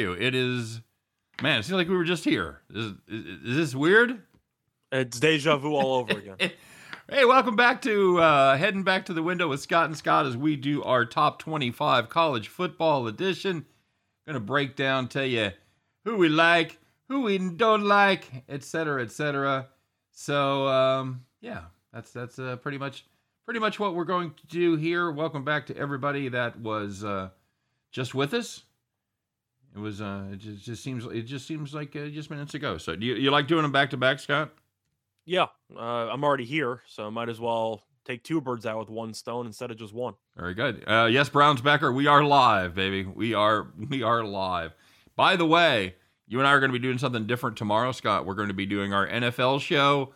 Hello. How are you? It is, man. It seems like we were just here. Is, is, is this weird? It's deja vu all over again. hey, welcome back to uh, heading back to the window with Scott and Scott as we do our top twenty-five college football edition. Gonna break down, tell you who we like, who we don't like, etc., etc. So, um, yeah, that's that's uh, pretty much pretty much what we're going to do here. Welcome back to everybody that was. Uh, just with us. It was uh, it just, just seems it just seems like uh, just minutes ago. So do you, you like doing them back to back, Scott? Yeah, uh, I'm already here, so I might as well take two birds out with one stone instead of just one. Very good. Uh, yes, Browns Becker, we are live, baby. We are we are live. By the way, you and I are going to be doing something different tomorrow, Scott. We're going to be doing our NFL show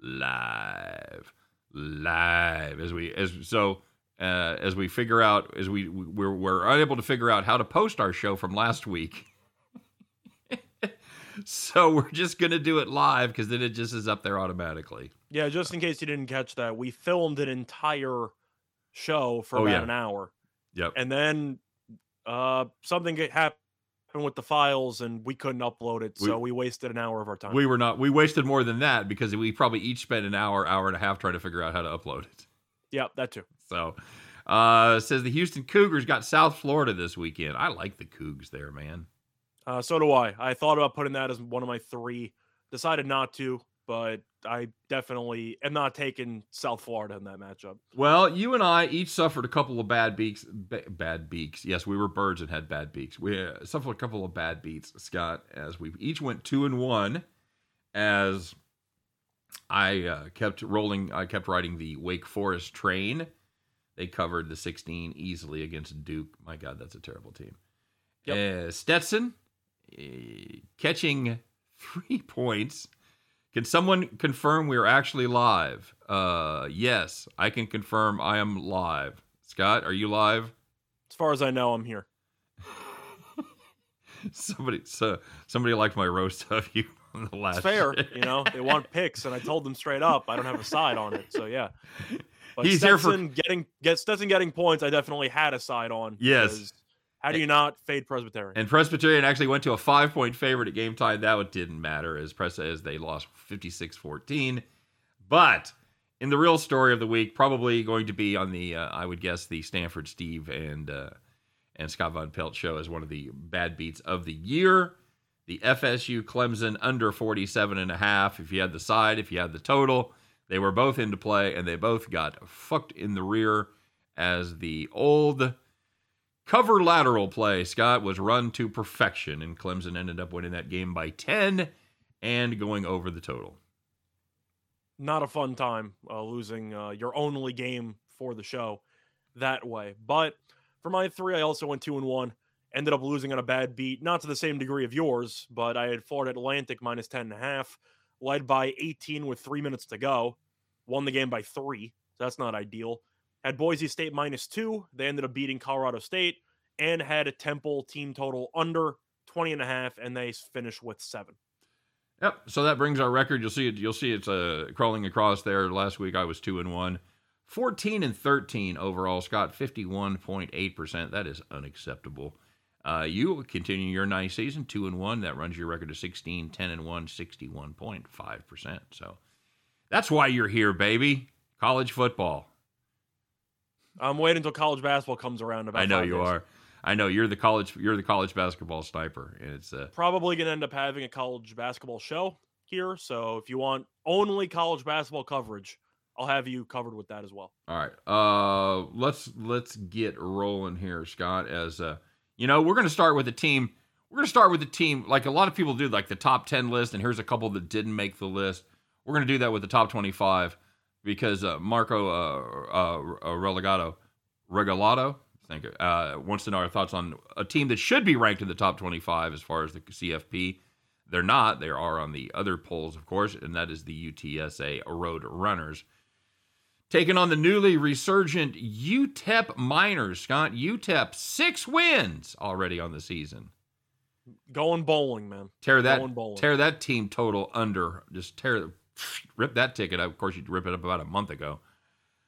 live, live as we as so uh, as we figure out as we we're, we're unable to figure out how to post our show from last week. so we're just gonna do it live because then it just is up there automatically. Yeah, just in case you didn't catch that, we filmed an entire show for oh, about yeah. an hour. Yep. And then uh, something happened with the files, and we couldn't upload it, so we, we wasted an hour of our time. We were not. We wasted more than that because we probably each spent an hour, hour and a half trying to figure out how to upload it. Yep, that too. So, uh, says the Houston Cougars got South Florida this weekend. I like the Cougs there, man. Uh, so do I. I thought about putting that as one of my three. Decided not to, but I definitely am not taking South Florida in that matchup. Well, you and I each suffered a couple of bad beaks. B- bad beaks. Yes, we were birds and had bad beaks. We uh, suffered a couple of bad beats, Scott, as we each went two and one. As I uh, kept rolling. I kept riding the Wake Forest train. They covered the 16 easily against Duke. My God, that's a terrible team. Yep. Uh, Stetson uh, catching three points. Can someone confirm we are actually live? Uh, yes, I can confirm I am live. Scott, are you live? As far as I know, I'm here. somebody, so somebody liked my roast of you on the last. It's fair, you know. They want picks, and I told them straight up I don't have a side on it. So yeah, but he's Stetson here for getting get Stetson getting points. I definitely had a side on. Yes. How do you not fade Presbyterian? And Presbyterian actually went to a five point favorite at game time. That didn't matter as Press as they lost 56 14. But in the real story of the week, probably going to be on the, uh, I would guess, the Stanford Steve and uh, and Scott Van Pelt show as one of the bad beats of the year. The FSU Clemson under 47 and a half. If you had the side, if you had the total, they were both into play and they both got fucked in the rear as the old cover lateral play, Scott, was run to perfection, and Clemson ended up winning that game by 10 and going over the total. Not a fun time uh, losing uh, your only game for the show that way. But for my three, I also went two and one. Ended up losing on a bad beat, not to the same degree of yours, but I had Florida Atlantic minus 10 and a half, led by 18 with three minutes to go won the game by three. So that's not ideal. Had Boise State minus two. They ended up beating Colorado State and had a Temple team total under 20 and a half, and they finished with seven. Yep. So that brings our record. You'll see it. You'll see it's uh, crawling across there. Last week I was two and one. 14 and 13 overall, Scott, 51.8%. That is unacceptable. Uh, you continue your nice season, 2 and 1. That runs your record to 16, 10 and 1, 61.5%. So that's why you're here, baby. College football. I'm waiting until college basketball comes around. About I know you days. are. I know you're the college. You're the college basketball sniper, and it's uh, probably going to end up having a college basketball show here. So if you want only college basketball coverage, I'll have you covered with that as well. All right. Uh, let's let's get rolling here, Scott. As uh, you know, we're going to start with a team. We're going to start with the team like a lot of people do, like the top ten list. And here's a couple that didn't make the list. We're going to do that with the top 25 because uh, Marco uh, uh, uh Relegado, Regalado, think uh, wants to know our thoughts on a team that should be ranked in the top 25 as far as the CFP. They're not. They are on the other polls, of course, and that is the UTSA Road Runners. Taking on the newly resurgent UTEP Miners, Scott. UTEP, six wins already on the season. Going bowling, man. Tear that, tear that team total under. Just tear rip that ticket up. Of course, you rip it up about a month ago.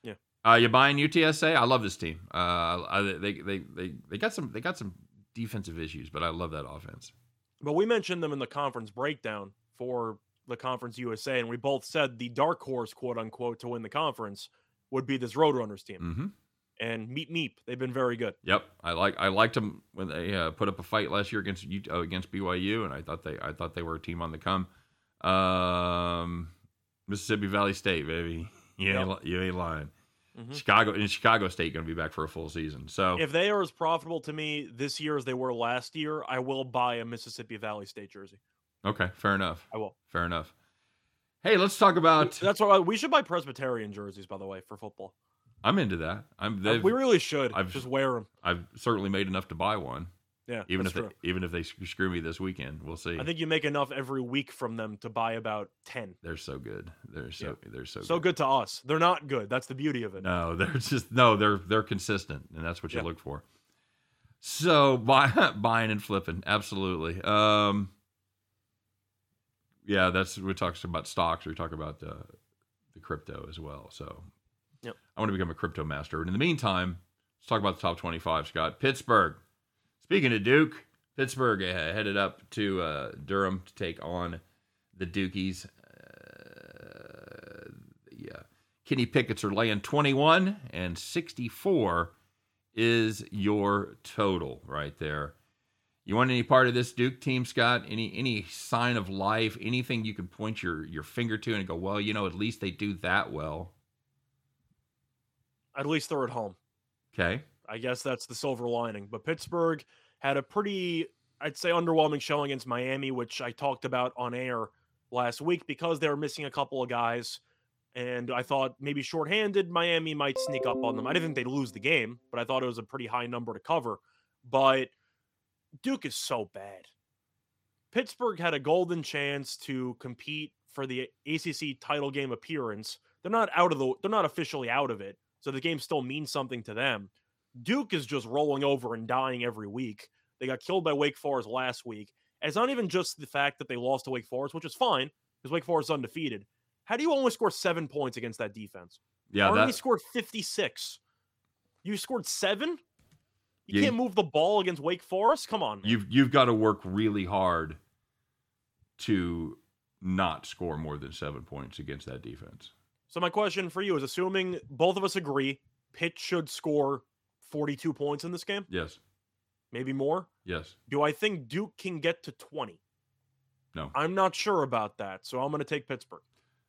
Yeah. Uh, you buying UTSA? I love this team. Uh, I, they, they they they got some they got some defensive issues, but I love that offense. But we mentioned them in the conference breakdown for the Conference USA, and we both said the dark horse, quote unquote, to win the conference would be this Roadrunners team. Mm-hmm. And Meep Meep, they've been very good. Yep, I like I liked them when they uh, put up a fight last year against uh, against BYU, and I thought they I thought they were a team on the come. Um, Mississippi Valley State, baby, you ain't, Yep. li- you ain't lying. Mhm. Chicago and Chicago State going to be back for a full season. So If they are as profitable to me this year as they were last year, I will buy a Mississippi Valley State jersey. okay, fair enough. I will. Fair enough. Hey, let's talk about. That's why we should buy Presbyterian jerseys, by the way, for football. I'm into that. I'm. Uh, we really should I've- just wear them. I've certainly made enough to buy one. Yeah, Even if true. they, even if they screw me this weekend, we'll see. I think you make enough every week from them to buy about ten. they're so good. They're so they're so So good to us. They're not good. That's the beauty of it. No, they're just no, they're they're consistent, and that's what you Yeah. look for. So buy, buying and flipping, absolutely. Um, yeah, that's we talk about stocks. We talk about uh, the crypto as well. So, Yep. I want to become a crypto master. And in the meantime, let's talk about the top twenty-five. Scott Pittsburgh. Speaking of Duke, Pittsburgh uh, headed up to uh, Durham to take on the Dukies. Uh, yeah. Kenny Pickett's are laying 21 and 64 is your total right there. You want any part of this Duke team, Scott? Any any sign of life? Anything you can point your your finger to and go, well, you know, at least they do that well. At least they're at home. Okay. I guess that's the silver lining. But Pittsburgh had a pretty, I'd say, underwhelming showing against Miami, which I talked about on air last week because they were missing a couple of guys. And I thought maybe shorthanded, Miami might sneak up on them. I didn't think they'd lose the game, but I thought it was a pretty high number to cover. But Duke is so bad. Pittsburgh had a golden chance to compete for the ACC title game appearance. They're not out of the they're not officially out of it. So the game still means something to them. Duke is just rolling over and dying every week. They got killed by Wake Forest last week. And it's not even just the fact that they lost to Wake Forest, which is fine because Wake Forest is undefeated. How do you only score seven points against that defense? Yeah, Army that scored 56. You scored seven? You can't move the ball against Wake Forest? Come on. man. you've you've got to work really hard to not score more than 7 points against that defense. So my question for you is assuming both of us agree Pitt should score 42 points in this game, Yes. maybe more. Yes. Do I think Duke can get to 20? No. I'm not sure about that. So I'm going to take Pittsburgh.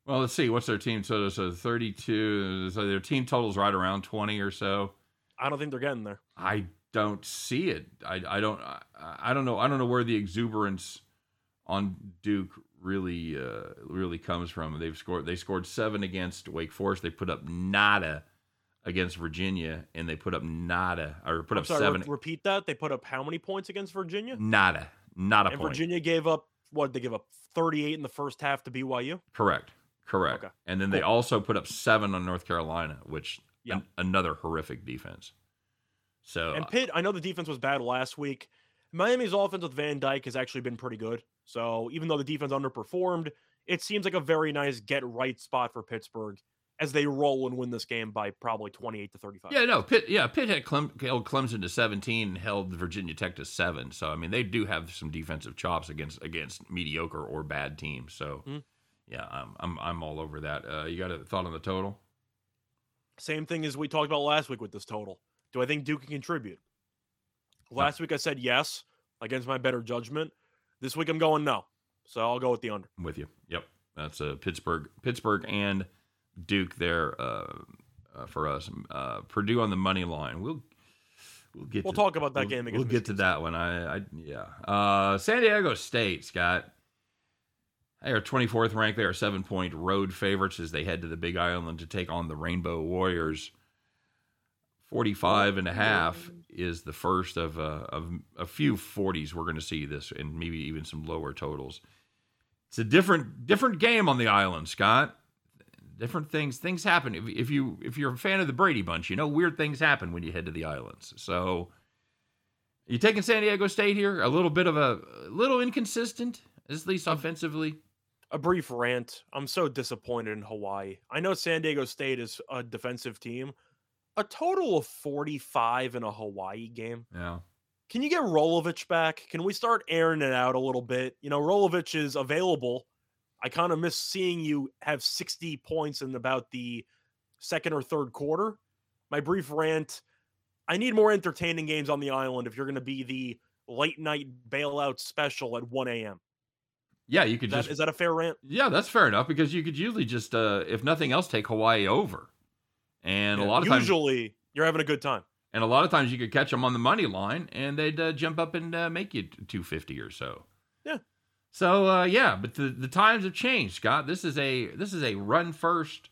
Well, let's see. What's their team total? So 32. So their team total's right around 20 or so. I don't think they're getting there. I don't see it. I, I don't I, I don't know I don't know where the exuberance on Duke really uh, really comes from. They've scored they scored seven against Wake Forest. They put up nada against Virginia, and they put up nada or put I'm up sorry, re- seven repeat that. They put up how many points against Virginia? nada not a And point. Virginia gave up what? They give up 38 in the first half to BYU. Correct. Correct. Okay. And then they also put up seven on North Carolina, which Yeah. an- another horrific defense. So And uh, Pitt, I know the defense was bad last week. Miami's offense with Van Dyke has actually been pretty good. So even though the defense underperformed, it seems like a very nice get right spot for Pittsburgh as they roll and win this game by probably 28 to 35. Yeah, no, Pitt. Yeah, Pitt had Clem, held Clemson to 17 and held Virginia Tech to seven. So I mean, they do have some defensive chops against against mediocre or bad teams. So Mhm. yeah, I'm I'm I'm all over that. Uh, you got a thought on the total? Same thing as we talked about last week with this total. Do I think Duke can contribute? Last week I said yes against my better judgment. This week I'm going no. So I'll go with the under. I'm with you. Yep, that's uh, Pittsburgh, Pittsburgh and Duke there uh, uh, for us. Uh, Purdue on the money line. We'll we'll get. We'll to, talk about that we'll, game We'll get to that one. I, I yeah. Uh, San Diego State, Scott. They are 24th ranked. They are seven point road favorites as they head to the Big Island to take on the Rainbow Warriors. 45 and a half is the first of, uh, of a few 40s we're going to see this and maybe even some lower totals. It's a different different game on the island, Scott. Different things things happen. If, if you if you're a fan of the Brady Bunch, you know weird things happen when you head to the islands. So you taking San Diego State here? A little bit of a, a little inconsistent, at least offensively. a brief rant. I'm so disappointed in Hawaii. I know San Diego State is a defensive team, a total of 45 in a Hawaii game. Yeah. Can you get Rolovich back? Can we start airing it out a little bit? You know, Rolovich is available. I kind of miss seeing you have 60 points in about the second or third quarter. My brief rant I need more entertaining games on the island if you're going to be the late night bailout special at 1 a.m. Yeah, you could Is that, just is that a fair rant? Yeah, that's fair enough because you could usually just uh if nothing else take Hawaii over. And a lot of times usually you're having a good time. and a lot of times you could catch them on the money line and they'd uh, jump up and uh, make you 250 or so. So uh yeah, but the the times have changed, Scott. This is a this is a run first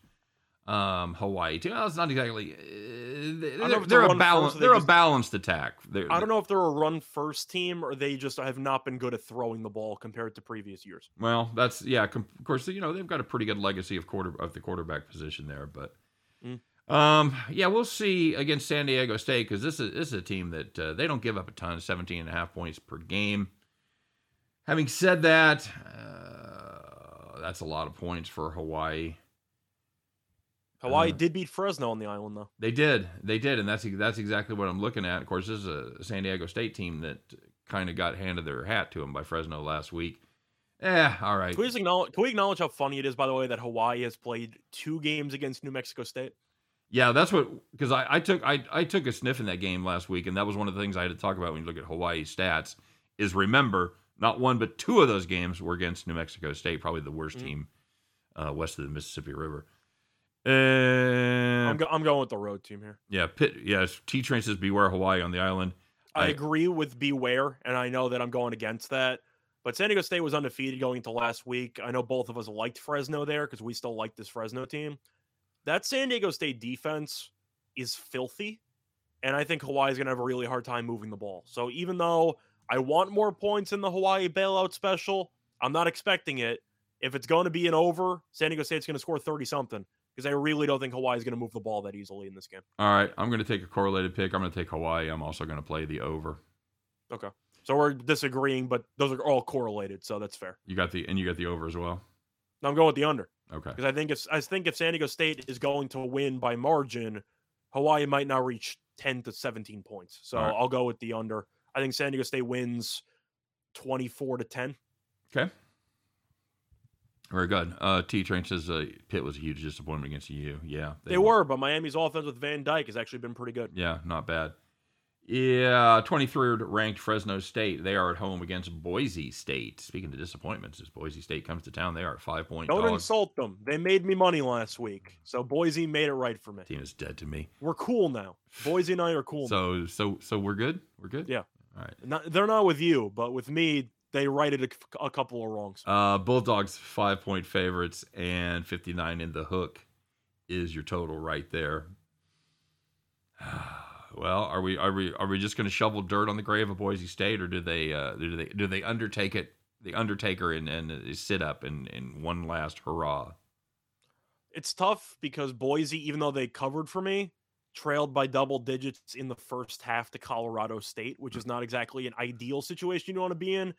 um Hawaii team. Well, it's not exactly uh, they're, they're a balance they they're a balanced attack. They're, I don't know if they're a run first team or they just have not been good at throwing the ball compared to previous years. Well, that's yeah. Com- of course, you know they've got a pretty good legacy of quarter of the quarterback position there, but Mm. um, yeah, we'll see against San Diego State because this is this is a team that uh, they don't give up a ton, 17 and a half points per game. Having said that, uh, that's a lot of points for Hawaii. Hawaii Uh, did beat Fresno on the island though. They did, they did, and that's that's exactly what I'm looking at. Of course, this is a San Diego State team that kind of got handed their hat to them by Fresno last week. Eh, all right. Can we, acknowledge, can we acknowledge how funny it is, by the way, that Hawaii has played two games against New Mexico State? Yeah, that's what because I, I took I, I took a sniff in that game last week, and that was one of the things I had to talk about when you look at Hawaii stats. Is remember not one but two of those games were against New Mexico State, probably the worst Mhm. team uh, west of the Mississippi River. I'm, go- I'm going with the road team here. yeah, Pitt. Yes, T Train says beware Hawaii on the island. I, I- agree with beware, and I know that I'm going against that. But San Diego State was undefeated going into last week. I know both of us liked Fresno there because we still like this Fresno team. That San Diego State defense is filthy, and I think Hawaii is going to have a really hard time moving the ball. So even though I want more points in the Hawaii bailout special, I'm not expecting it. If it's going to be an over, San Diego State's going to score 30 something because I really don't think Hawaii is going to move the ball that easily in this game. All right, I'm going to take a correlated pick. I'm going to take Hawaii. I'm also going to play the over. Okay. So we're disagreeing, but those are all correlated, so that's fair. You got the and you got the over as well. I'm going with the under Okay. because I think if I think if San Diego State is going to win by margin, Hawaii might not reach 10 to 17 points. So right. I'll go with the under. I think San Diego State wins 24 to 10. Okay. Very good. Uh, T Train says uh, Pitt was a huge disappointment against you. Yeah, They, were, but Miami's offense with Van Dyke has actually been pretty good. Yeah, not bad. Yeah, 23rd ranked Fresno State. They are at home against Boise State. Speaking of disappointments, as Boise State comes to town, they are five point Don't insult them. They made me money last week. So Boise made it right for me. Team is dead to me. We're cool now. Boise and I are cool. now. So, so, so we're good. We're good. Yeah. All right. Not, they're not with you, but with me, they righted a, a couple of wrongs. Uh, Bulldogs five point favorites and 59 in the hook is your total right there. Well, are we are we are we just going to shovel dirt on the grave of Boise State, or do they uh, do they do they undertake it the Undertaker and and uh, sit up and and one last hurrah? it's tough because Boise, even though they covered for me, trailed by double digits in the first half to Colorado State, which is not exactly an ideal situation you want to be in.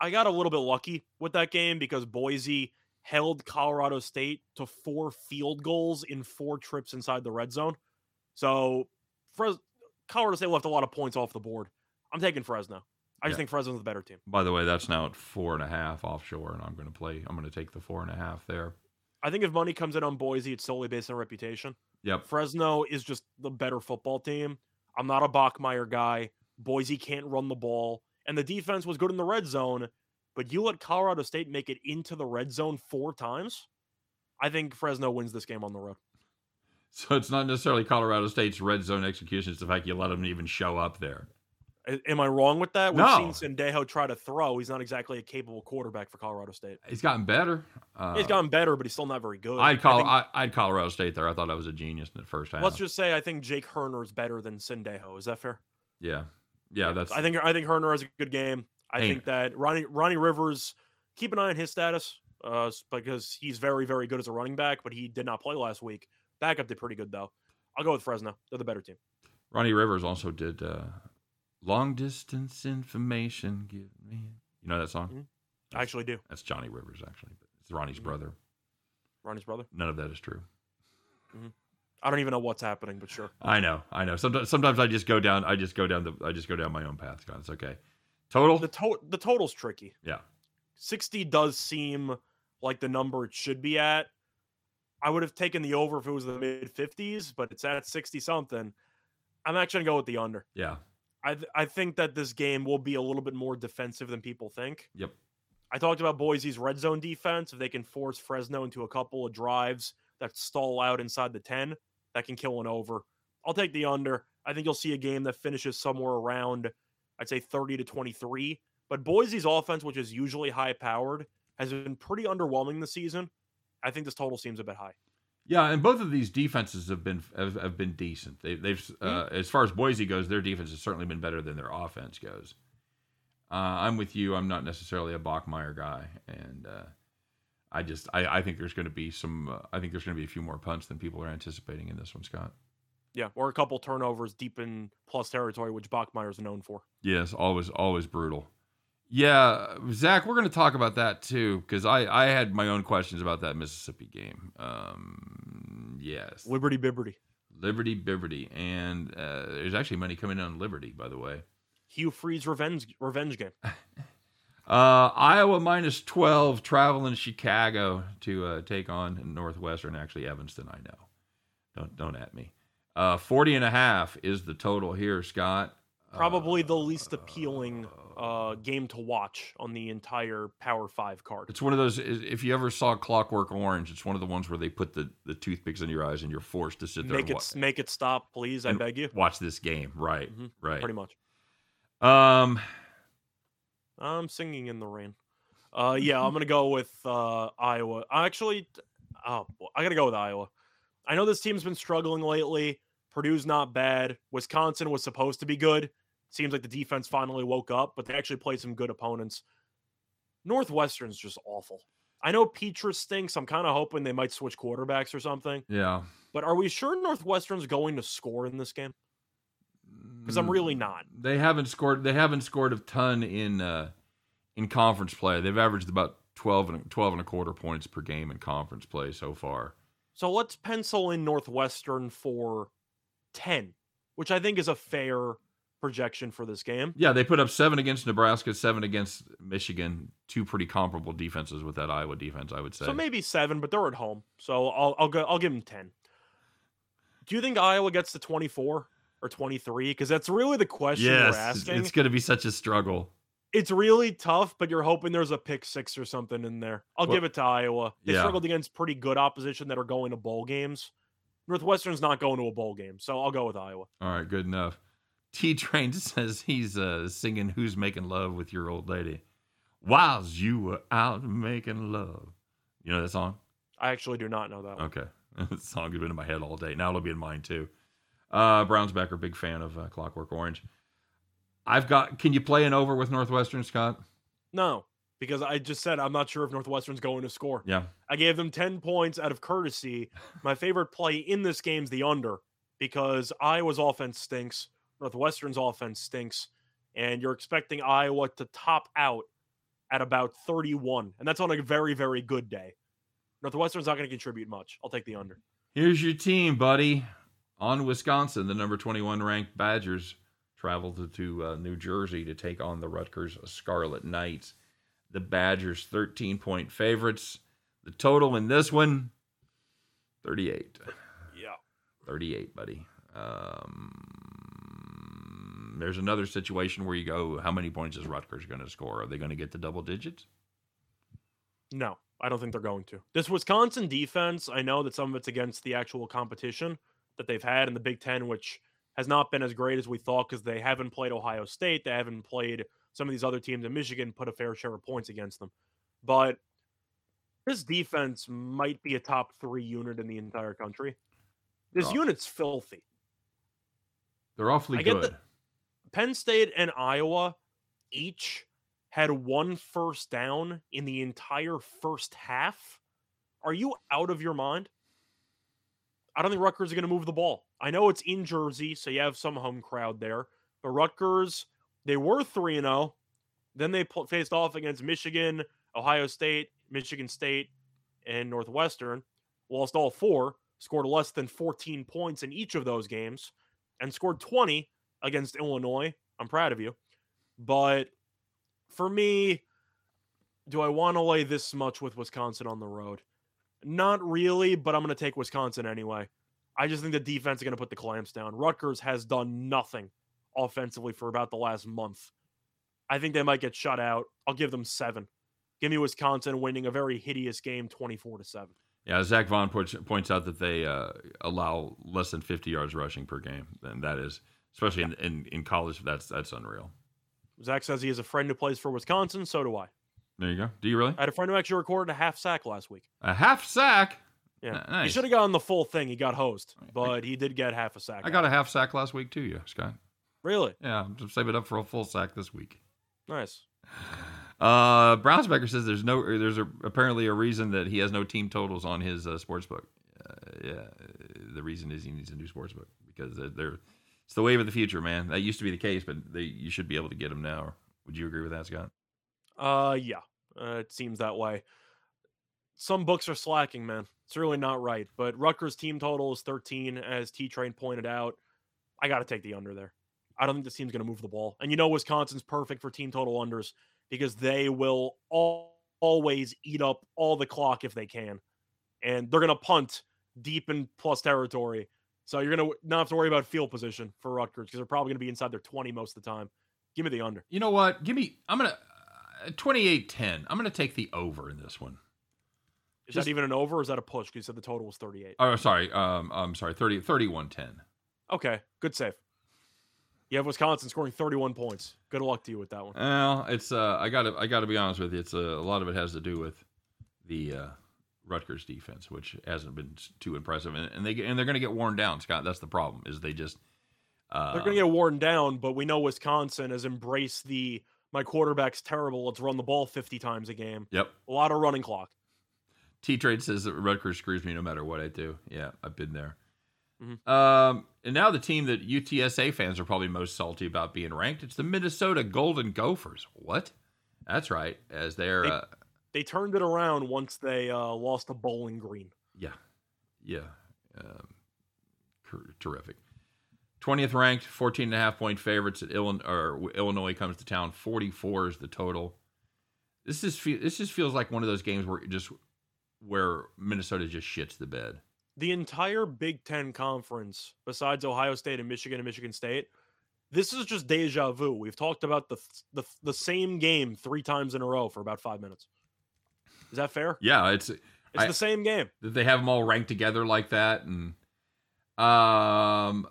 I got a little bit lucky with that game because Boise held Colorado State to four field goals in four trips inside the red zone. So Fres- Colorado State left a lot of points off the board. I'm taking Fresno. I just Yeah. think Fresno's the better team. By the way, that's now at four and a half offshore, and I'm going to play. I'm going to take the four and a half there. I think if money comes in on Boise, it's solely based on reputation. Yep. Fresno is just the better football team. I'm not a Bachmeier guy. Boise can't run the ball, and the defense was good in the red zone, but you let Colorado State make it into the red zone four times. I think Fresno wins this game on the road. So it's not necessarily Colorado State's red zone execution; it's the fact you let them even show up there. Am I wrong with that? We've No. seen Centeio try to throw. He's not exactly a capable quarterback for Colorado State. He's gotten better. Uh, He's gotten better, but he's still not very good. I'd call. I, I'd Colorado State there. I thought I was a genius in the first half. let's just say I think Jake Haener is better than Centeio. Is that fair? yeah, yeah. That's. I think I think Herner has a good game. I think that Ronnie Ronnie Rivers keep an eye on his status uh, because he's very very good as a running back, but he did not play last week. Backup did pretty good though. I'll go with Fresno. They're the better team. Ronnie Rivers also did uh, long distance information. Give me. You know that song? Mhm. I actually do. That's Johnny Rivers, actually. It's Ronnie's Mhm. brother. Ronnie's brother. None of that is true. I don't even know what's happening, but sure. I know, I know. Sometimes, sometimes I just go down. I just go down the. I just go down my own path. Scott. It's okay. Total. The to- the total's tricky. Yeah. 60 does seem like the number it should be at. I would have taken the over if it was the mid 50s, but it's at 60 something. I'm actually going to go with the under. yeah. I th- I think that this game will be a little bit more defensive than people think. Yep. I talked about Boise's red zone defense. If they can force Fresno into a couple of drives that stall out inside the 10, that can kill an over. I'll take the under. I think you'll see a game that finishes somewhere around, I'd say 30 to 23. But Boise's offense, which is usually high powered, has been pretty underwhelming this season. I think this total seems a bit high. Yeah, and both of these defenses have been have, have been decent. They, they've uh, as far as Boise goes, their defense has certainly been better than their offense goes. Uh, I'm with you. I'm not necessarily a Bachmeier guy, and uh, I just I, I think there's going to be some. Uh, I think there's going to be a few more punts than people are anticipating in this one, Scott. Yeah, or a couple turnovers deep in plus territory, which Bachmeier is known for. Yes, always always brutal. Yeah, Zach, we're going to talk about that too because I I had my own questions about that Mississippi game. Um, yes, Liberty Bibberty. Liberty Bibberty, and uh, there's actually money coming in on Liberty, by the way. Hugh Freeze revenge revenge game. Uh, Iowa minus 12, traveling Chicago to uh, take on Northwestern. Actually, Evanston, I know. Don't don't at me. Uh, 40 and a half is the total here, Scott. Probably Uh, the least appealing uh, game to watch on the entire Power Five card. It's one of those. If you ever saw Clockwork Orange, it's one of the ones where they put the, the toothpicks in your eyes and you're forced to sit there Make it make it stop, please. I beg you. watch this game. Right, Mhm, right. Pretty much. Um, I'm singing in the rain. Uh, yeah, I'm gonna go with uh, Iowa. I actually, oh, I gotta go with Iowa. I know this team's been struggling lately. Purdue's not bad. Wisconsin was supposed to be good. Seems like the defense finally woke up, but they actually played some good opponents. Northwestern's just awful. I know Petras stinks. I'm kind of hoping they might switch quarterbacks or something. yeah. But are we sure Northwestern's going to score in this game? Because I'm really not. They haven't scored. They haven't scored a ton in uh, in conference play. They've averaged about 12 and 12 and a quarter points per game in conference play so far. So let's pencil in Northwestern for 10, which I think is a fair projection for this game. Yeah, they put up seven against Nebraska, seven against Michigan. Two pretty comparable defenses with that Iowa defense, I would say. So maybe 7, but they're at home. So I'll I'll go I'll give them 10. Do you think Iowa gets to 24 or 23 because that's really the question we're yes, asking. it's going to be such a struggle. it's really tough, but you're hoping there's a pick six or something in there. I'll Well, give it to Iowa. They yeah. struggled against pretty good opposition that are going to bowl games. Northwestern's not going to a bowl game, so I'll go with Iowa. All right, good enough. T Train says he's uh, singing "Who's Making Love with Your Old Lady" whilst you were out making love. You know that song? I actually do not know that one. Okay, that song has been in my head all day. Now it'll be in mine too. Uh, Brownsbacker, big fan of uh, Clockwork Orange. I've got. Can you play an over with Northwestern, Scott? No, because I just said I'm not sure if Northwestern's going to score. Yeah. I gave them 10 points out of courtesy. My favorite play in this game's the under because Iowa's offense stinks, Northwestern's offense stinks, and you're expecting Iowa to top out at about 31. And that's on a very, very good day. Northwestern's not going to contribute much. I'll take the under. Here's your team, buddy. On Wisconsin, the number 21 ranked Badgers traveled to, to uh, New Jersey to take on the Rutgers Scarlet Knights. The Badgers 13 point favorites. The total in this one 38. Yeah. 38, buddy. Um, there's another situation where you go, how many points is Rutgers going to score? Are they going to get to double digits? No, I don't think they're going to. This Wisconsin defense, I know that some of it's against the actual competition that they've had in the Big Ten, which has not been as great as we thought because they haven't played Ohio State. They haven't played some of these other teams in Michigan, put a fair share of points against them. But this defense might be a top three unit in the entire country. This Oh. unit's filthy. They're awfully I get good. the- Penn State and Iowa each had one first down in the entire first half. Are you out of your mind? I don't think Rutgers are going to move the ball. I know it's in Jersey, so you have some home crowd there. But Rutgers, they were 3 0. Then they faced off against Michigan, Ohio State, Michigan State, and Northwestern. Lost all four. scored less than 14 points in each of those games and scored 20 against Illinois. I'm proud of you. But for me, do I want to lay this much with Wisconsin on the road? Not really, but I'm going to take Wisconsin anyway. I just think the defense is going to put the clamps down. Rutgers has done nothing offensively for about the last month. I think they might get shut out. I'll give them seven. Give me Wisconsin winning a very hideous game, 24 to 7. Yeah, Zach Vaughn points, out that they uh, allow less than 50 yards rushing per game. And that is, especially in, in, in college, that's that's unreal. Zach says he has a friend who plays for Wisconsin. So do I. There you go. Do you really? I had a friend who actually recorded a half sack last week. A half sack? Yeah. Nice. He should have gotten the full thing. He got hosed, but he did get half a sack. I got a half sack last week too, yeah, Scott. Really? Yeah, I'm just saving up for a full sack this week. Nice. Uh, Brownsbecker says there's no, there's a, apparently a reason that he has no team totals on his uh, sports book. Uh, yeah, the reason is he needs a new sports book because they're, they're, it's the wave of the future, man. That used to be the case, but they you should be able to get them now. Would you agree with that, Scott? Uh, yeah, uh, it seems that way. Some books are slacking, man. It's really not right. But Rutgers team total is 13, as T Train pointed out. I got to take the under there. I don't think this team's going to move the ball. And you know, Wisconsin's perfect for team total unders because they will all, always eat up all the clock if they can. And they're going to punt deep in plus territory. So you're going to not have to worry about field position for Rutgers because they're probably going to be inside their 20 most of the time. Give me the under. You know what? Give me, I'm going to, uh, 28 10. I'm going to take the over in this one. Is Just- that even an over or is that a push? Because you said the total was 38. Oh, sorry. Um, I'm sorry. 30, 31 10. Okay, good save. You have Wisconsin scoring 31 points. Good luck to you with that one. Well, it's uh, I got to I got to be honest with you. It's uh, a lot of it has to do with the uh, Rutgers defense, which hasn't been too impressive, and, and they and they're going to get worn down. Scott, that's the problem. Is they just uh, They're going to get worn down, but we know Wisconsin has embraced the my quarterback's terrible. Let's run the ball 50 times a game. Yep. A lot of running clock. T Trade says that Rutgers screws me no matter what I do. Yeah, I've been there. Mhm. Um, and now the team that UTSA fans are probably most salty about being ranked, it's the Minnesota Golden Gophers. What? That's right, as they're They- uh, They turned it around once they uh, lost to Bowling Green. Yeah, yeah, um, terrific. Twentieth ranked, 14 and a half point favorites at Illinois. Or Illinois comes to town. Forty four is the total. This is fe- this just feels like one of those games where just where Minnesota just shits the bed. The entire Big Ten conference, besides Ohio State and Michigan and Michigan State, this is just deja vu. We've talked about the the, the same game three times in a row for about five minutes. Is that fair? Yeah, it's It's I- the same game. they have them all ranked together like that, and um,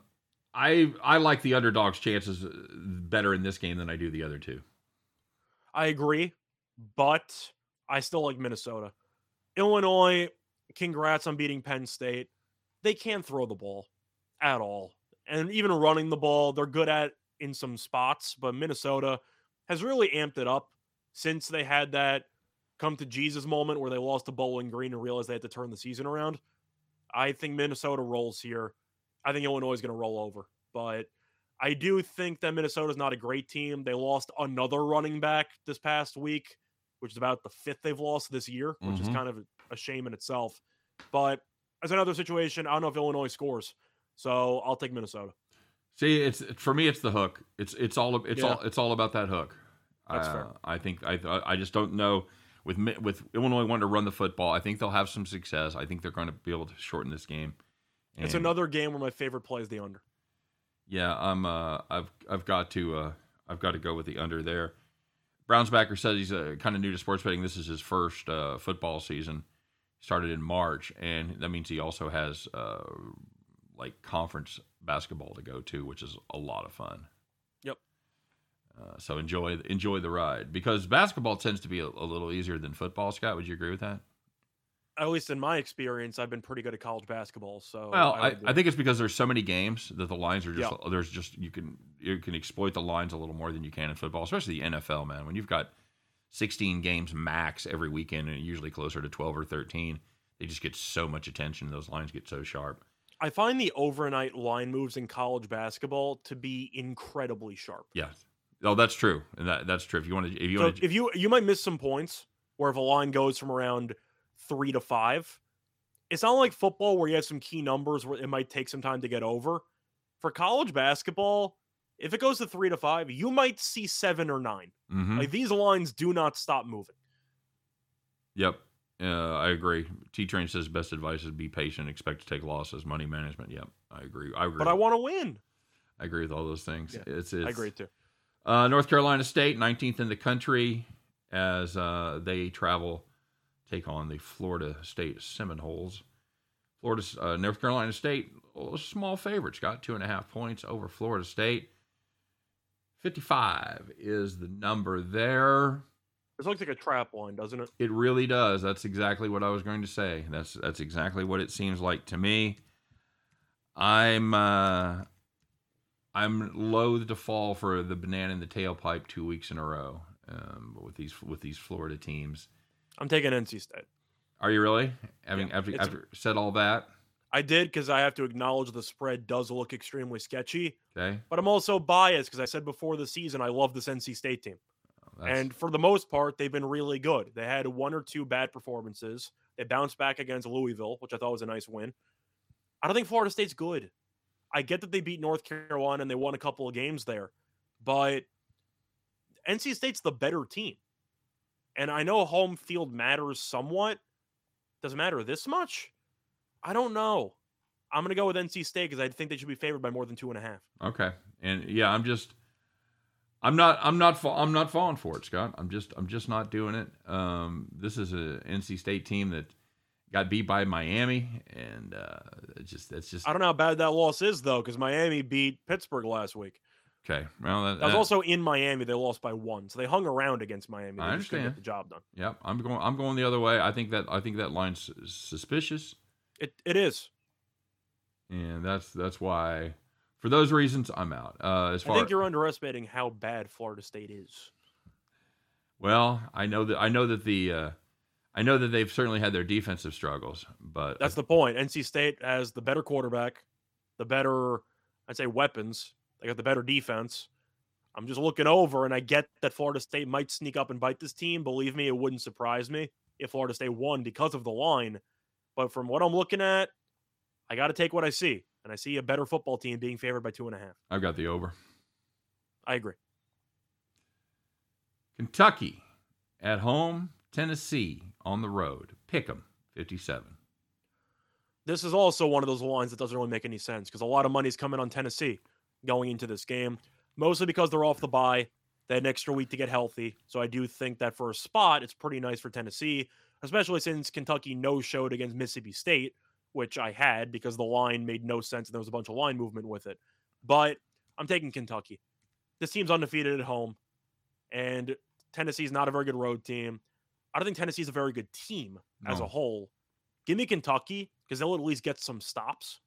I I like the underdog's chances uh, better in this game than I do the other two. I agree, but I still like Minnesota. Illinois, congrats on beating Penn State. They can't throw the ball at all. And even running the ball, they're good at in some spots, but Minnesota has really amped it up since they had that come to Jesus moment where they lost to Bowling Green and realized they had to turn the season around. I think Minnesota rolls here. I think Illinois is going to roll over, but I do think that Minnesota's not a great team. They lost another running back this past week, which is about the fifth they've lost this year, which is Mhm. kind of a shame in itself. But as another situation, I don't know if Illinois scores, so I'll take Minnesota. See, it's for me, it's the hook. It's it's all it's Yeah. all it's all about that hook. That's Uh, fair. I think I I just don't know with with Illinois wanting to run the football. I think they'll have some success. I think they're going to be able to shorten this game. It's another game where my favorite play is the under. Yeah, I'm. Uh, I've I've got to uh, I've got to go with the under there. Brownsbacker says he's uh, kind of new to sports betting. This is his first uh, football season. Started in March, and that means he also has uh, like conference basketball to go to, which is a lot of fun. Uh, so enjoy enjoy the ride because basketball tends to be a, a little easier than football. Scott, would you agree with that? At least in my experience, I've been pretty good at college basketball. So Well, I, would I think it's because there's so many games that the lines are just there's just you can you can exploit the lines a little more than you can in football, especially the NFL. Man, when you've got 16 games max every weekend and usually closer to 12 or 13, they just get so much attention. Those lines get so sharp. I find the overnight line moves in college basketball to be incredibly sharp. Yeah. Oh, that's true, and that that's true. If you want to, if you So want to, if you you might miss some points where if a line goes from around three to five, it's not like football where you have some key numbers where it might take some time to get over. For college basketball, if it goes to three to five, you might see seven or 9 Mhm. Like these lines do not stop moving. Yep. Uh, I agree. T Train says best advice is be patient, expect to take losses, money management. Yep. I agree. I agree. But I want to win. I agree with all those things. Yeah, it's, it's I agree too. Uh, North Carolina State, 19th in the country, as uh, they travel, take on the Florida State Seminoles. Florida, uh, North Carolina State, small favorite. Got two and a half points over Florida State. 55 is the number there. This looks like a trap line, doesn't it? It really does. That's exactly what I was going to say. That's that's exactly what it seems like to me. I'm uh, I'm loath to fall for the banana in the tailpipe two weeks in a row um, with these with these Florida teams. I'm taking NC State. Are you really? Having Yeah, after, after said all that, I did because I have to acknowledge the spread does look extremely sketchy, okay. but I'm also biased because I said before the season I love this NC State team. That's, And for the most part, they've been really good. They had one or two bad performances. They bounced back against Louisville, which I thought was a nice win. I don't think Florida State's good. I get that they beat North Carolina and they won a couple of games there, but NC State's the better team. And I know home field matters somewhat. Does it matter this much? I don't know. I'm going to go with NC State because I think they should be favored by more than two and a half. okay. And yeah, I'm just. I'm not. I'm not. I'm not falling for it, Scott. I'm just. I'm just not doing it. Um, this is a NC State team that got beat by Miami, and uh, just. That's just I don't know how bad that loss is, though, because Miami beat Pittsburgh last week. okay. Well, that, That was also in Miami. They lost by one, so they hung around against Miami. They I just understand. get the job done. Yep, I'm going. I'm going the other way. I think that. I think that line's suspicious, It it is. and that's that's why. For those reasons, I'm out. Uh, as far I think you're underestimating how bad Florida State is. well, I know that. I know that the. Uh, I know that they've certainly had their defensive struggles, but That's the point. NC State has the better quarterback, the better, I'd say, weapons. They got the better defense. I'm just looking over, and I get that Florida State might sneak up and bite this team. Believe me, it wouldn't surprise me if Florida State won because of the line. But from what I'm looking at, I got to take what I see, and I see a better football team being favored by two and a half. I've got the over. I agree. Kentucky at home, Tennessee on the road. Pick 'em, 57. this is also one of those lines that doesn't really make any sense because a lot of money's coming on Tennessee going into this game, mostly because they're off the bye. They had an extra week to get healthy. So I do think that for a spot, it's pretty nice for Tennessee, especially since Kentucky no showed against Mississippi State, which I had because the line made no sense and there was a bunch of line movement with it. But I'm taking Kentucky. This team's undefeated at home, and Tennessee's not a very good road team. I don't think Tennessee's a very good team as a whole. Give me Kentucky because they'll at least get some stops.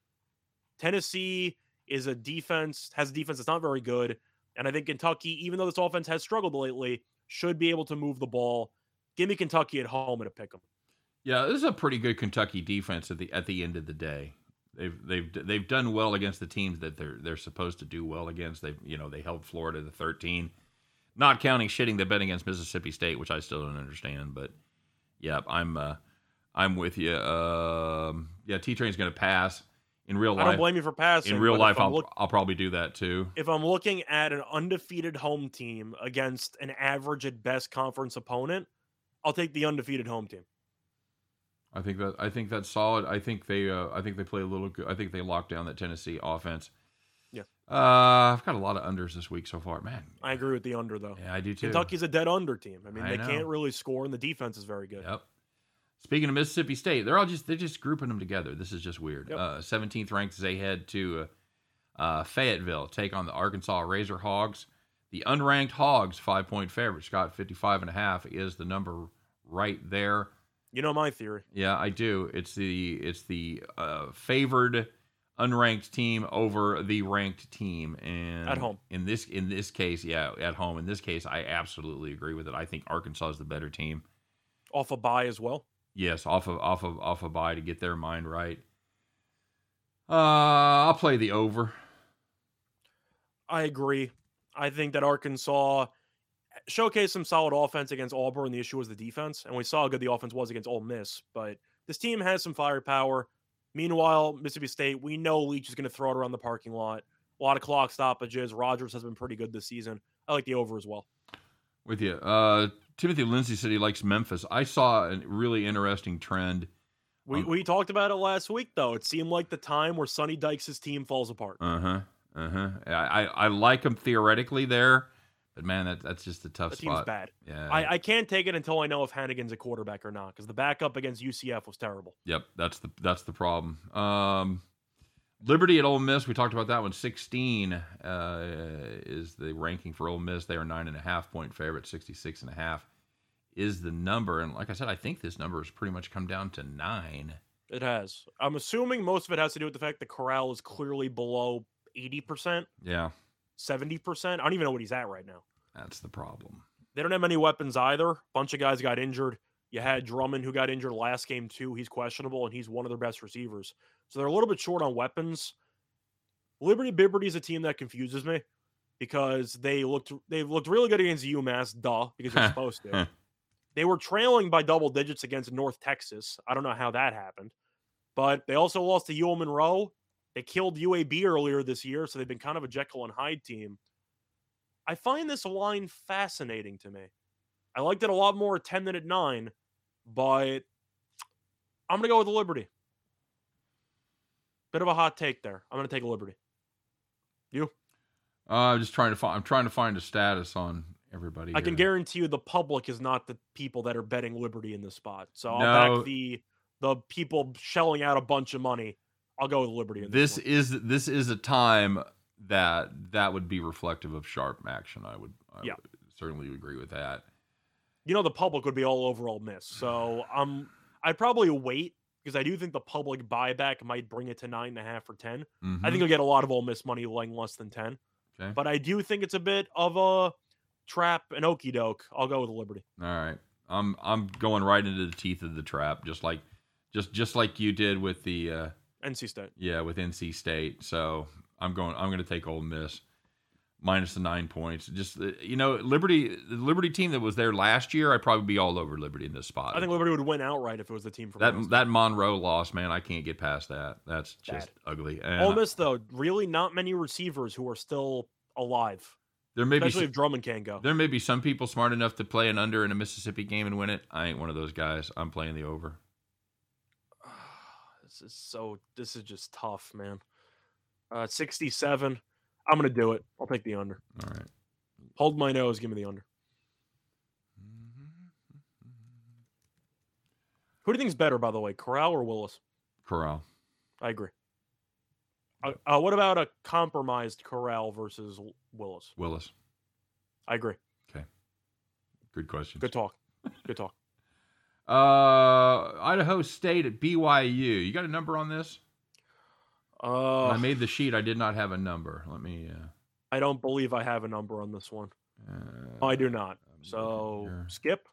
Tennessee is a defense, has a defense that's not very good. And I think Kentucky, even though this offense has struggled lately, should be able to move the ball. Give me Kentucky at home and a pick 'em. Yeah, this is a pretty good Kentucky defense at the at the end of the day. They've they've they've done well against the teams that they're they're supposed to do well against. They've you know they held Florida to 13, not counting shitting the bet against Mississippi State, which I still don't understand. But yeah, I'm uh, I'm with you. Um, yeah, T Train's going to pass in real life, I don't blame you for passing. In real life, I'll look- I'll probably do that too. if I'm looking at an undefeated home team against an average at best conference opponent, I'll take the undefeated home team. I think that I think that's solid. I think they uh, I think they play a little good. I think they lock down that Tennessee offense. Uh, I've got a lot of unders this week so far. Man, I agree with the under though. yeah, I do too. Kentucky's a dead under team. I mean, I they know. can't really score, and the defense is very good. Yep. Speaking of Mississippi State, they're all just they're just grouping them together. This is just weird. Yep. Uh, 17th ranked as they head to uh, uh, Fayetteville, take on the Arkansas Razor Hogs. The unranked Hogs, five point favorite. Scott 55 and a half is the number right there. You know my theory. Yeah, I do. It's the it's the uh, favored unranked team over the ranked team, and At home. In this in this case, yeah, at home. In this case, I absolutely agree with it. I think Arkansas is the better team. Off a bye as well. Yes, off of off of off of bye to get their mind right. Uh, I'll play the over. I agree. I think that Arkansas showcased some solid offense against Auburn. The issue was the defense, and we saw how good the offense was against Ole Miss. But this team has some firepower. Meanwhile, Mississippi State, we know Leach is going to throw it around the parking lot. A lot of clock stoppages. Rogers has been pretty good this season. I like the over as well. With you. Uh, Timothy Lindsay said he likes Memphis. I saw a really interesting trend. We, Um, we talked about it last week, though. It seemed like the time where Sonny Dykes' team falls apart. Uh huh. Uh huh. I, I I like him theoretically there, but man, that that's just a tough team's spot. bad. Yeah. I, I can't take it until I know if Henigan's a quarterback or not, because the backup against UCF was terrible. Yep, that's the that's the problem. Um, Liberty at Ole Miss, we talked about that one. Sixteen uh, is the ranking for Ole Miss. They are nine and a half point favorite. Sixty six and a half is the number, and like I said, I think this number has pretty much come down to nine. It has. I'm assuming most of it has to do with the fact that Corral is clearly below 80%, Yeah, 70%. I don't even know what he's at right now. that's the problem. They don't have many weapons either. bunch of guys got injured. You had Drummond who got injured last game too. He's questionable and he's one of their best receivers. So they're a little bit short on weapons. Liberty Bibberty is a team that confuses me because they looked they've looked really good against UMass, duh, because they're supposed to. They were trailing by double digits against North Texas. I don't know how that happened. But they also lost to UL Monroe. They killed UAB earlier this year, so they've been kind of a Jekyll and Hyde team. I find this line fascinating to me. I liked it a lot more at 10 than at 9, but I'm going to go with the Liberty. Bit of a hot take there. I'm going to take a Liberty. You? Uh, I'm just trying to find. I'm trying to find a status on everybody. I can guarantee you the public is not the people that are betting Liberty in this spot. So I'll No. back the the people shelling out a bunch of money. I'll go with Liberty in this. this is this is a time that that would be reflective of sharp action. I would, I Yeah. would certainly agree with that. you know the public would be all over Ole Miss. So I'm I'd probably wait because I do think the public buyback might bring it to nine and a half or 10 I Mhm. think you'll get a lot of Ole Miss money laying less than ten. Okay. But I do think it's a bit of a trap and okey doke. I'll go with Liberty. All right, I'm I'm going right into the teeth of the trap, just like just just like you did with the uh, NC State. yeah with NC State. So I'm going I'm going to take Ole Miss minus the nine points. Just uh, you know, Liberty the Liberty team that was there last year, I'd probably be all over Liberty in this spot. I think Liberty would win outright if it was the team from that last that Monroe loss, man, I can't get past that. That's just Bad. ugly. year. And Ole Miss though, really not many receivers who are still alive, there may be especially s- if Drummond can't go. there may be some people smart enough to play an under in a Mississippi game and win it. I ain't one of those guys. I'm playing the over. This is so. This is just tough, man. Uh, sixty-seven. I'm gonna do it. I'll take the under. All right. Hold my nose. Give me the under. Who do you think's better, by the way, Corral or Willis? Corral. I agree. Uh, uh, what about a compromised Corral versus Willis? Willis. I agree. Okay. Good question. Good talk. Good talk. Uh, Idaho State at BYU. You got a number on this? When Uh, I made the sheet. I did not have a number. Let me. Uh, I don't believe I have a number on this one. uh, Oh, I do not. I'm So skip.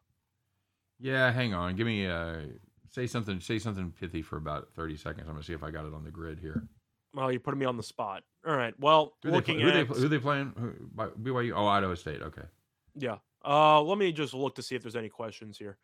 Yeah, hang on. Give me. Uh, say something. Say something pithy for about thirty seconds. I'm gonna see if I got it on the grid here. Well, you're putting me on the spot. All right. Well, Who they, looking play- who, at they, who they playing? Who, by- BYU. Oh, Idaho State. Okay. yeah. Uh, let me just look to see if there's any questions here.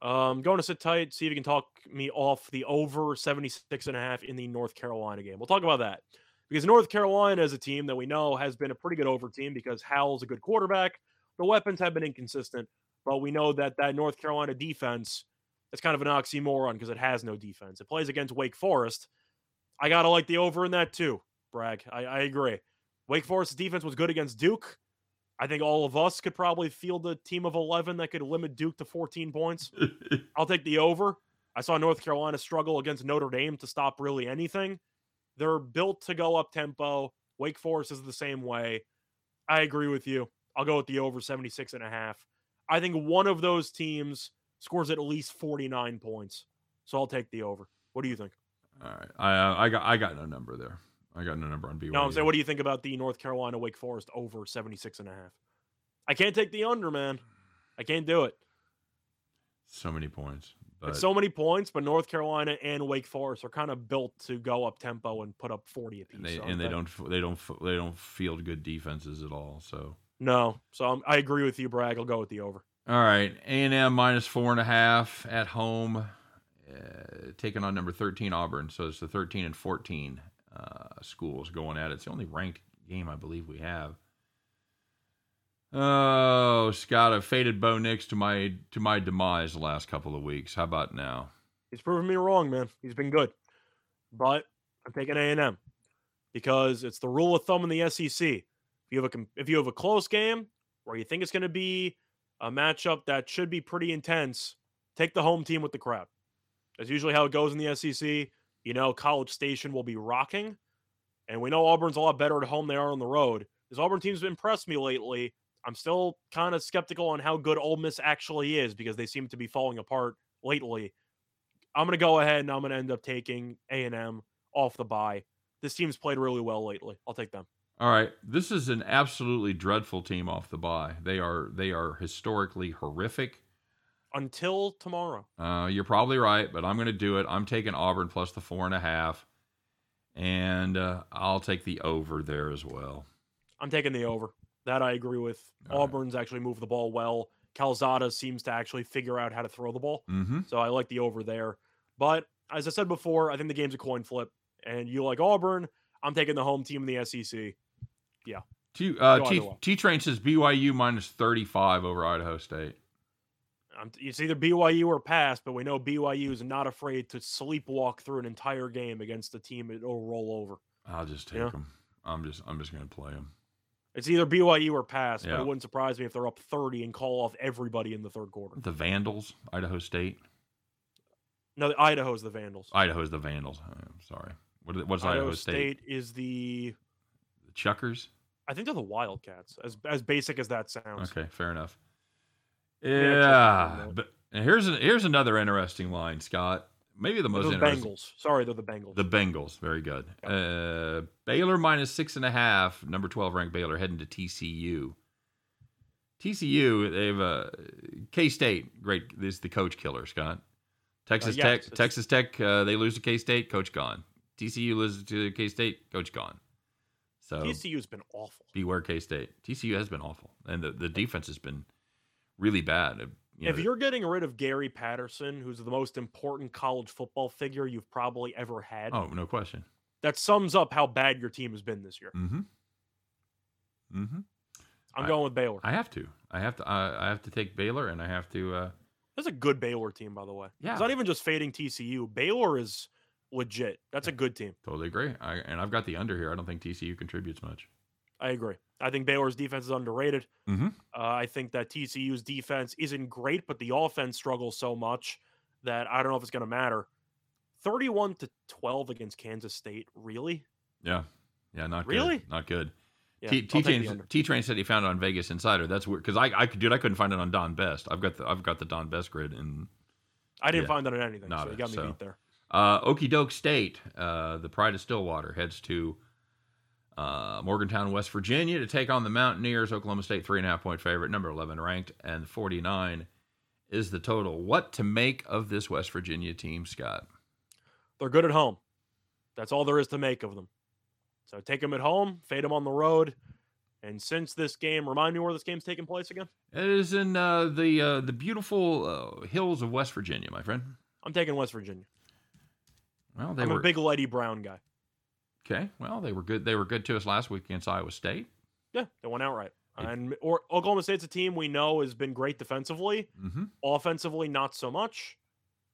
Um, going to sit tight, see if you can talk me off the over 76 and a half in the North Carolina game. We'll talk about that because North Carolina is a team that we know has been a pretty good over team because Howell's a good quarterback. The weapons have been inconsistent, but we know that that North Carolina defense is kind of an oxymoron because it has no defense. It plays against Wake Forest. I gotta like the over in that too, Bragg. I, I agree. Wake Forest's defense was good against Duke. I think all of us could probably field a team of 11 that could limit Duke to 14 points. I'll take the over. I saw North Carolina struggle against Notre Dame to stop really anything. They're built to go up tempo. Wake Forest is the same way. I agree with you. I'll go with the over 76 and a half. I think one of those teams scores at least 49 points. So I'll take the over. What do you think? All right. I uh, I got I got no number there. I got no number on BYU. No, I'm saying, what do you think about the North Carolina Wake Forest over 76 and a half? I can't take the under, man. I can't do it. So many points. But It's so many points, but North Carolina and Wake Forest are kind of built to go up tempo and put up 40 apiece. and they, aren't and they don't they don't they don't field good defenses at all. So No. So I'm, I agree with you, Bragg. I'll go with the over. all right, A and M minus four and a half at home. uh, taking on number 13 Auburn. So it's the 13 and 14 uh, schools going at it. It's the only ranked game I believe we have. Oh, Scott, I've faded Bo Nix to my to my demise the last couple of weeks. How about now? He's proven me wrong, man. He's been good, but I'm taking A and M because it's the rule of thumb in the SEC. If you have a if you have a close game where you think it's going to be a matchup that should be pretty intense, take the home team with the crowd. That's usually how it goes in the SEC. You know, College Station will be rocking, and we know Auburn's a lot better at home than they are on the road. This Auburn team's impressed me lately. I'm still kind of skeptical on how good Ole Miss actually is because they seem to be falling apart lately. I'm going to go ahead and I'm going to end up taking A&M off the bye. This team's played really well lately. I'll take them. All right, this is an absolutely dreadful team off the bye. They are they are historically horrific. Until tomorrow. Uh, you're probably right, but I'm going to do it. I'm taking Auburn plus the four and a half, and uh, I'll take the over there as well. I'm taking the over. That I agree with. All right. Auburn's actually moved the ball well. Calzada seems to actually figure out how to throw the ball. Mm-hmm. So I like the over there. But as I said before, I think the game's a coin flip. And you like Auburn. I'm taking the home team in the SEC. Yeah. T uh, T. T Train says BYU minus 35 over Idaho State. It's either BYU or pass, but we know BYU is not afraid to sleepwalk through an entire game against a team it'll roll over. I'll just take Yeah. them. I'm just I'm just going to play them. It's either BYU or pass, but it wouldn't surprise me if they're up 30 and call off everybody in the third quarter. The Vandals, Idaho State. No, the Idaho's the Vandals. Idaho's the Vandals. Oh, I'm sorry. What what's Idaho Idaho, State? State is the The Chuckers. I think they're the Wildcats. As as basic as that sounds. Okay, fair enough. Yeah, check Yeah, that out. but here's an, here's another interesting line, Scott. Maybe the They're most the interesting. Bengals. Sorry, they're the Bengals. The Bengals, very good. Uh, Baylor minus six and a half. Number twelve ranked Baylor heading to TCU. TCU, they've uh, K State. Great, this is the coach killer, Scott. Texas yes, Tech, Texas Tech, uh, they lose to K State, coach gone. TCU loses to K State, coach gone. So TCU's been awful. beware K State. TCU has been awful, and the, the defense has been really bad. You if know, you're getting rid of Gary Patterson, who's the most important college football figure you've probably ever had, oh no question. that sums up how bad your team has been this year. Mm-hmm. Mm-hmm. I'm I- going with Baylor. I have to. I have to. I, I have to take Baylor, and I have to. Uh, That's a good Baylor team, by the way. Yeah. It's not even just fading TCU. Baylor is legit. That's a good team. totally agree. I, and I've got the under here. I don't think TCU contributes much. I agree. I think Baylor's defense is underrated. Mhm. Uh, I think that TCU's defense isn't great, but the offense struggles so much that I don't know if it's going to matter. 31 to 12 against Kansas State. Really? Yeah. Yeah. Not Really? Good. Not good. Yeah, T I'll take the Train under. T Train said he found it on Vegas Insider. That's weird because I I could dude I couldn't find it on Don Best. I've got the I've got the Don Best grid and I didn't yeah, find that on anything, so you it, got me so. beat there. Uh, Okie Doke State, uh, the Pride of Stillwater, heads to uh, Morgantown, West Virginia to take on the Mountaineers. Oklahoma State, three and a half point favorite, number 11 ranked, and 49 is the total. What to make of this West Virginia team, Scott? They're good at home. That's all there is to make of them. So take them at home, fade them on the road. And since this game, remind me where this game's taking place again? It is in uh, the uh, the beautiful uh, hills of West Virginia, my friend. I'm taking West Virginia. Well, they I'm were a big Leddie Brown guy. Okay. Well, they were good. They were good to us last week against Iowa State. Yeah, they went outright. And or Oklahoma State's a team we know has been great defensively. Mm-hmm. Offensively, not so much.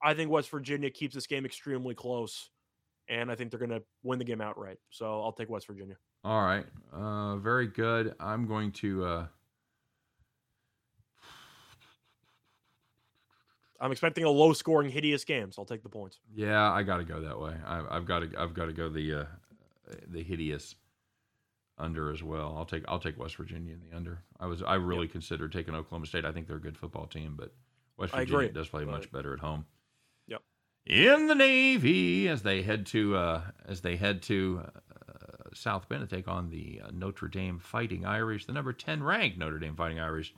I think West Virginia keeps this game extremely close, and I think they're going to win the game outright. So I'll take West Virginia. All right. Uh, very good. I'm going to. Uh, I'm expecting a low-scoring, hideous game, so I'll take the points. Yeah, I got to go that way. I, I've got to. I've got to go the uh, the hideous under as well. I'll take. I'll take West Virginia in the under. I was. I really considered taking Oklahoma State. I think they're a good football team, but West Virginia does play much better at home. Yep. In the Navy, as they head to uh, as they head to uh, South Bend to take on the uh, Notre Dame Fighting Irish, the number ten ranked Notre Dame Fighting Irish.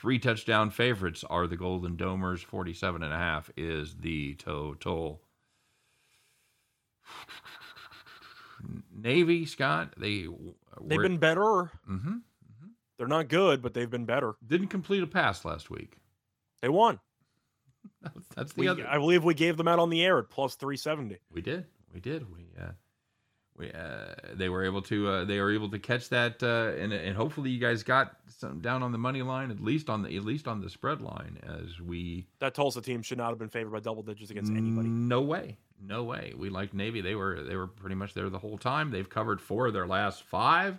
Three touchdown favorites are the Golden Domers. 47 and a half is the total. Navy, Scott, they They've been better. Mm-hmm, They're not good, but they've been better. didn't complete a pass last week. They won. That's the We, other. I believe we gave them out on the air at plus 370. We did. We did. We uh we uh they were able to uh they were able to catch that uh and and hopefully you guys got some down on the money line at least on the at least on the spread line as we That Tulsa team should not have been favored by double digits against anybody. No way. No way. We like Navy. They were they were pretty much there the whole time. They've covered four of their last five,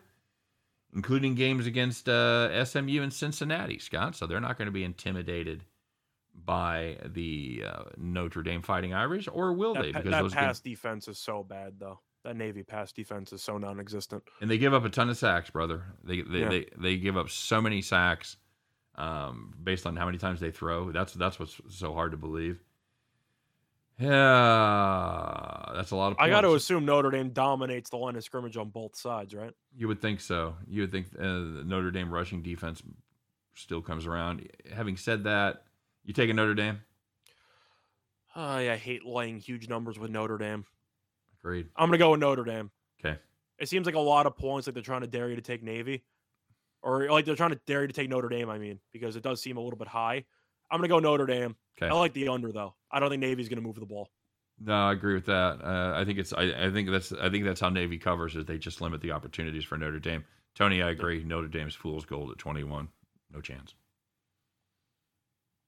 including games against uh, SMU and Cincinnati, Scott. So they're not going to be intimidated by the uh, Notre Dame Fighting Irish, or will That, they? Because that those pass defense is so bad, though. That Navy pass defense is so non-existent. and they give up a ton of sacks, brother. They they Yeah. they, they give up so many sacks um, based on how many times they throw. That's that's what's so hard to believe. Yeah, that's a lot of. I got to assume Notre Dame dominates the line of scrimmage on both sides, right? You would think so. You would think uh, Notre Dame rushing defense still comes around. Having said that, you take a Notre Dame. I I hate laying huge numbers with Notre Dame. Agreed. I'm gonna go with Notre Dame. Okay. It seems like a lot of points, like they're trying to dare you to take Navy, or like they're trying to dare you to take Notre Dame. I mean, because it does seem a little bit high. I'm gonna go Notre Dame. Okay. I like the under though. I don't think Navy's gonna move the ball. No, I agree with that. Uh, I think it's. I, I think that's. I think that's how Navy covers is they just limit the opportunities for Notre Dame. Tony, I agree. Notre Dame's fool's gold at 21. No chance.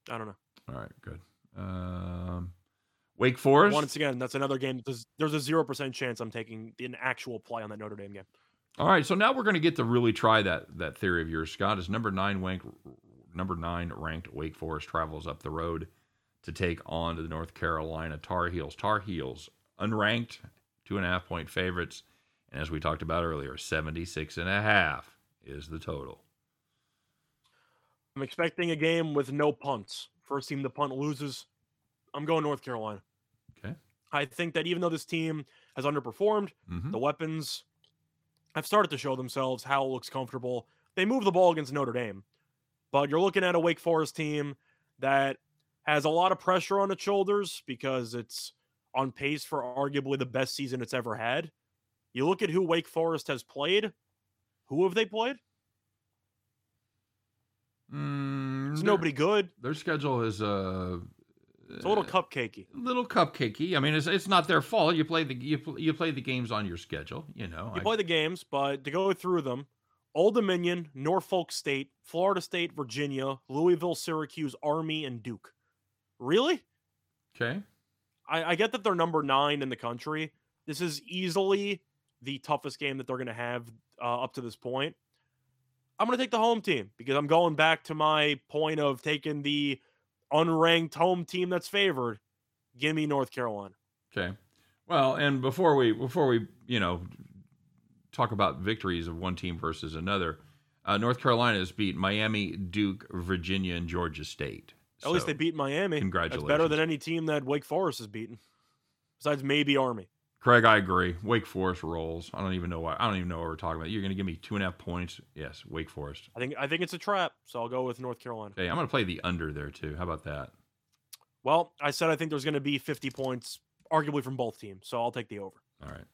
I don't know. All right, good. Um, Wake Forest. Once again, that's another game. There's, there's a zero percent chance I'm taking an actual play on that Notre Dame game. All right, so now we're going to get to really try that that theory of yours, Scott. Is number nine ranked number nine ranked Wake Forest travels up the road to take on the North Carolina Tar Heels. Tar Heels unranked, two and a half point favorites, and as we talked about earlier, 76 and a half is the total. I'm expecting a game with no punts. First team to punt loses. I'm going North Carolina. Okay. I think that even though this team has underperformed, hmm the weapons have started to show themselves. Howell looks comfortable. They move the ball against Notre Dame, but you're looking at a Wake Forest team that has a lot of pressure on its shoulders because it's on pace for arguably the best season it's ever had. You look at who Wake Forest has played. Who have they played? Mm, It's nobody good. Their schedule is uh, It's a little cupcakey. little cupcakey. I mean, it's it's not their fault. You play the you, you play the games on your schedule. You know, You I- play the games, but to go through them, Old Dominion, Norfolk State, Florida State, Virginia, Louisville, Syracuse, Army, and Duke. Really? okay. I, I get that they're number nine in the country. This is easily the toughest game that they're going to have uh, up to this point. I'm going to take the home team because I'm going back to my point of taking the unranked home team that's favored. Give me North Carolina. Okay. Well, and before we before we you know talk about victories of one team versus another, uh, North Carolina has beat Miami, Duke, Virginia, and Georgia State. At least they beat Miami. That's better than any team that Wake Forest has beaten, besides maybe Army. Craig, I agree. Wake Forest rolls. I don't even know why. I don't even know what we're talking about. You're going to give me two and a half points. Yes, Wake Forest. I think I think it's a trap, so I'll go with North Carolina. Okay, I'm going to play the under there too. How about that? Well, I said I think there's going to be 50 points, arguably from both teams, so I'll take the over. All right.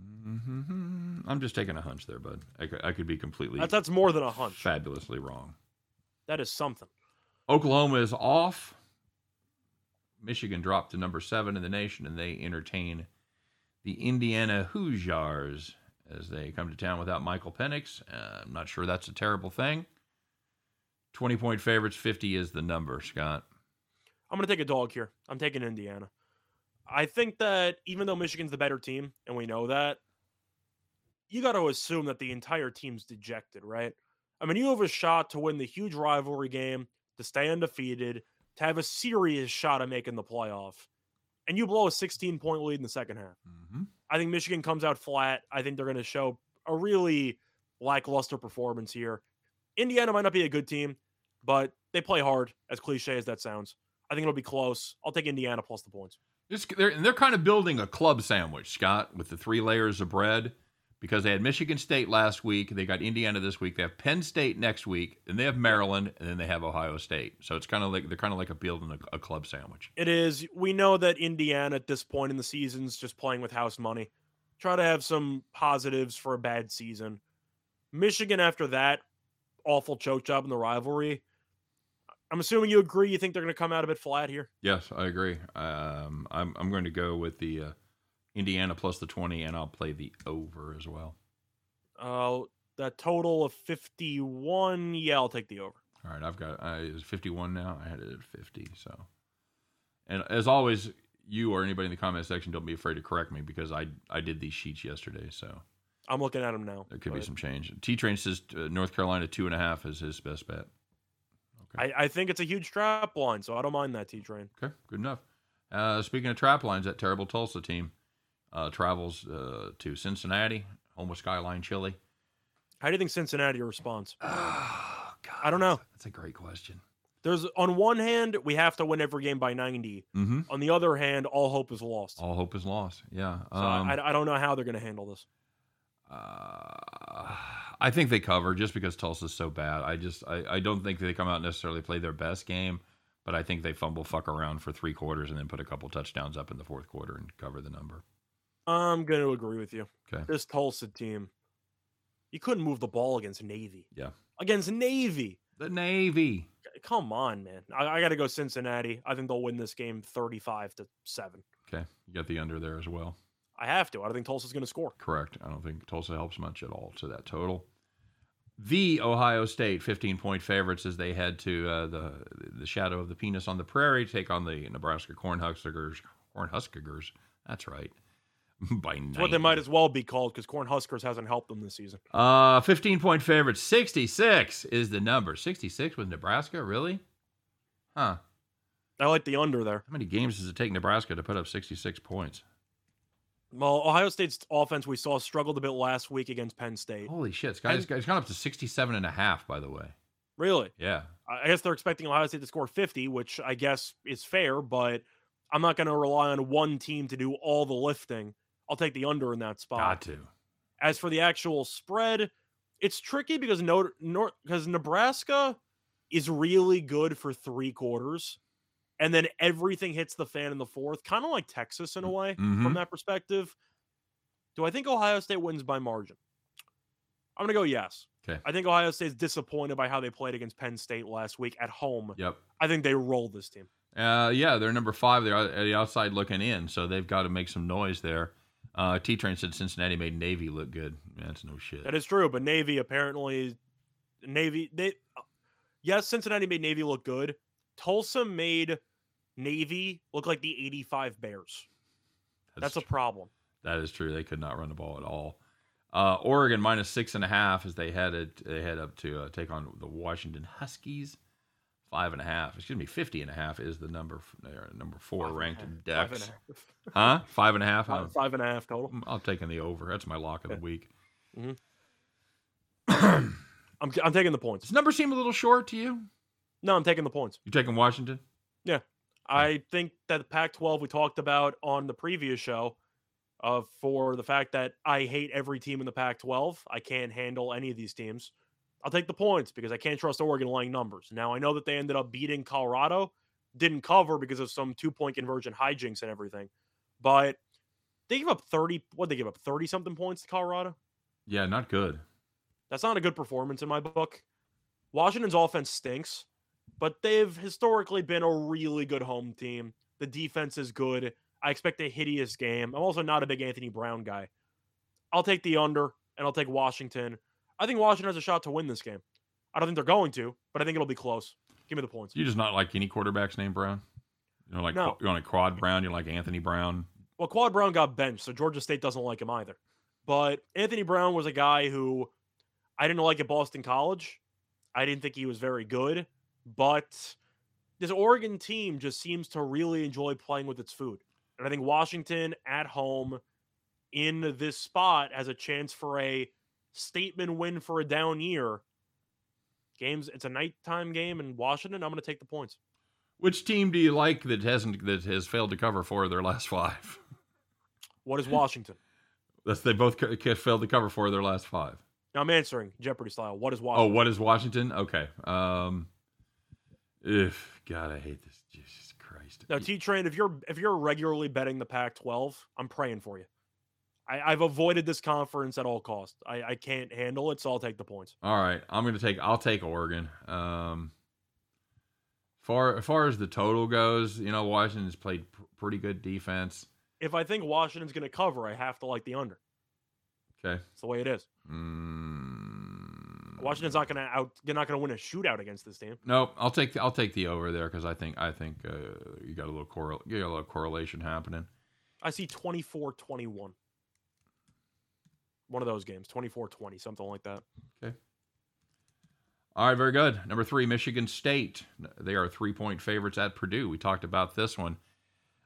Mhm. I'm just taking a hunch there, bud. I could, I could be completely That's that's more than a hunch. fabulously wrong. That is something. Oklahoma is off. Michigan dropped to number seven in the nation, and they entertain the Indiana Hoosiers as they come to town without Michael Penix. Uh, I'm not sure that's a terrible thing. 20 point favorites, 50 is the number, Scott. I'm going to take a dog here. I'm taking Indiana. I think that even though Michigan's the better team, and we know that, you got to assume that the entire team's dejected, right? I mean, you have a shot to win the huge rivalry game, to stay undefeated, to have a serious shot at making the playoff, and you blow a 16 point lead in the second half. Mm-hmm. I think Michigan comes out flat. I think they're going to show a really lackluster performance here. Indiana might not be a good team, but they play hard, as cliche as that sounds. I think it'll be close. I'll take Indiana plus the points. This, they're, and they're kind of building a club sandwich, Scott, with the three layers of bread because they had Michigan State last week. They got Indiana this week. They have Penn State next week. and they have Maryland, and then they have Ohio State. So it's kind of like they're kind of like a building a, a club sandwich. It is. We know that Indiana at this point in the season's just playing with house money. Try to have some positives for a bad season. Michigan, after that awful choke job in the rivalry, I'm assuming you agree. You think they're going to come out a bit flat here? Yes, I agree. Um, I'm I'm going to go with the uh, Indiana plus the 20, and I'll play the over as well. Uh, that total of 51. Yeah, I'll take the over. All right, I've got I is 51 now. I had it at 50. So, and as always, you or anybody in the comment section, don't be afraid to correct me because I I did these sheets yesterday, so I'm looking at them now. there could be some change. T Train says uh, North Carolina two and a half is his best bet. I, I think it's a huge trap line, so I don't mind that T train. Okay, good enough. Uh, speaking of trap lines, that terrible Tulsa team uh, travels uh, to Cincinnati, home of Skyline Chili. How do you think Cincinnati responds? Oh, God, I don't know. That's, that's a great question. There's on one hand, we have to win every game by 90. Mm-hmm. On the other hand, all hope is lost. All hope is lost. Yeah. So Um, I, I don't know how they're going to handle this. uh, I think they cover just because Tulsa's so bad. I just I, I don't think they come out and necessarily play their best game, but I think they fumble fuck around for three quarters and then put a couple touchdowns up in the fourth quarter and cover the number. I'm going to agree with you. Okay. This Tulsa team, you couldn't move the ball against Navy. Yeah. Against Navy. The Navy. Come on, man. I, I got to go Cincinnati. I think they'll win this game 35 to 7. Okay, you got the under there as well. I have to. I don't think Tulsa's going to score. Correct. I don't think Tulsa helps much at all to that total. The Ohio State 15 point favorites as they head to uh, the the shadow of the penis on the prairie, take on the Nebraska Cornhuskers. Cornhuskers. That's right. By It's what they might as well be called because Cornhuskers hasn't helped them this season. Uh, 15 point favorite. 66 is the number. 66 with Nebraska? Really? Huh. I like the under there. How many games does it take Nebraska to put up 66 points? Well, Ohio State's offense we saw struggled a bit last week against Penn State. Holy shit. It's, got, it's, gone up to 67 and a half, by the way. Really? Yeah. I I guess they're expecting Ohio State to score 50, which I guess is fair, but I'm not going to rely on one team to do all the lifting. I'll take the under in that spot. Got to. As for the actual spread, it's tricky because no, Nor- because Nebraska is really good for three quarters, and then everything hits the fan in the fourth, kind of like Texas in a way Mhm. from that perspective. Do I think Ohio State wins by margin? I'm gonna go yes. 'Kay. I think Ohio State's disappointed by how they played against Penn State last week at home. Yep. I think they rolled this team. Uh, yeah, they're number five. They're at the outside looking in, so they've got to make some noise there. Uh, T Train said Cincinnati made Navy look good. That's no shit. That is true, but Navy apparently Navy they yes, Cincinnati made Navy look good. Tulsa made Navy look like the 85 Bears. That's, a problem. that is true. They could not run the ball at all. Uh, Oregon minus six and a half as they headed they head up to uh, take on the Washington Huskies. Five and a half. Excuse me, fifty and a half is the number f- number four Five and a ranked half- in five and a Dex. half. Huh? Five and a half. Five- five and a half total. I'm taking the over. That's my lock of the Okay. week. Mhm. I'm I'm taking the points. the number seem a little short to you? No, I'm taking the points. You're taking Washington? Yeah, I think that the Pac-12 we talked about on the previous show, uh, for the fact that I hate every team in the Pac-12. I can't handle any of these teams. I'll take the points because I can't trust Oregon laying numbers. Now I know that they ended up beating Colorado, didn't cover because of some two-point conversion hijinks and everything, but they gave up 30. What they give up 30 something points to Colorado. Yeah, not good. That's not a good performance in my book. Washington's offense stinks, but they've historically been a really good home team. The defense is good. I expect a hideous game. I'm also not a big Anthony Brown guy. I'll take the under and I'll take Washington. I think Washington has a shot to win this game. I don't think they're going to, but I think it'll be close. Give me the points. You just not like any quarterbacks named Brown. You know, like No. you want a Quad Brown. You're like Anthony Brown. Well, Quad Brown got benched, so Georgia State doesn't like him either. But Anthony Brown was a guy who I didn't like at Boston College. I didn't think he was very good, but this Oregon team just seems to really enjoy playing with its food. And I think Washington at home in this spot has a chance for a statement win for a down year. Games, it's a nighttime game in Washington. I'm going to take the points. Which team do you like that hasn't that has failed to cover four of their last five? What is Washington? That's they both failed to cover four of their last five. now I'm answering Jeopardy style. What is Washington? Oh, what is Washington? Okay. Um, if God, I hate this. Jesus Christ. Now, T Train, if you're if you're regularly betting the Pac-12, I'm praying for you. I, I've avoided this conference at all costs. I, I can't handle it, so I'll take the points. All right, I'm gonna take. I'll take Oregon. Um, Far as far as the total goes, you know, Washington's played pr- pretty good defense. If I think Washington's going to cover, I have to like the under. Okay. It's the way it is. Mm, Washington's not going to out. You're not going to win a shootout against this team. Nope. I'll take the, I'll take the over there because I think I think uh, you got a little correl you got a little correlation happening. I see 24-21. One of those games, 24-20, something like that. Okay all right, very good. Number three, Michigan State. They are three point favorites at Purdue. We talked about this one.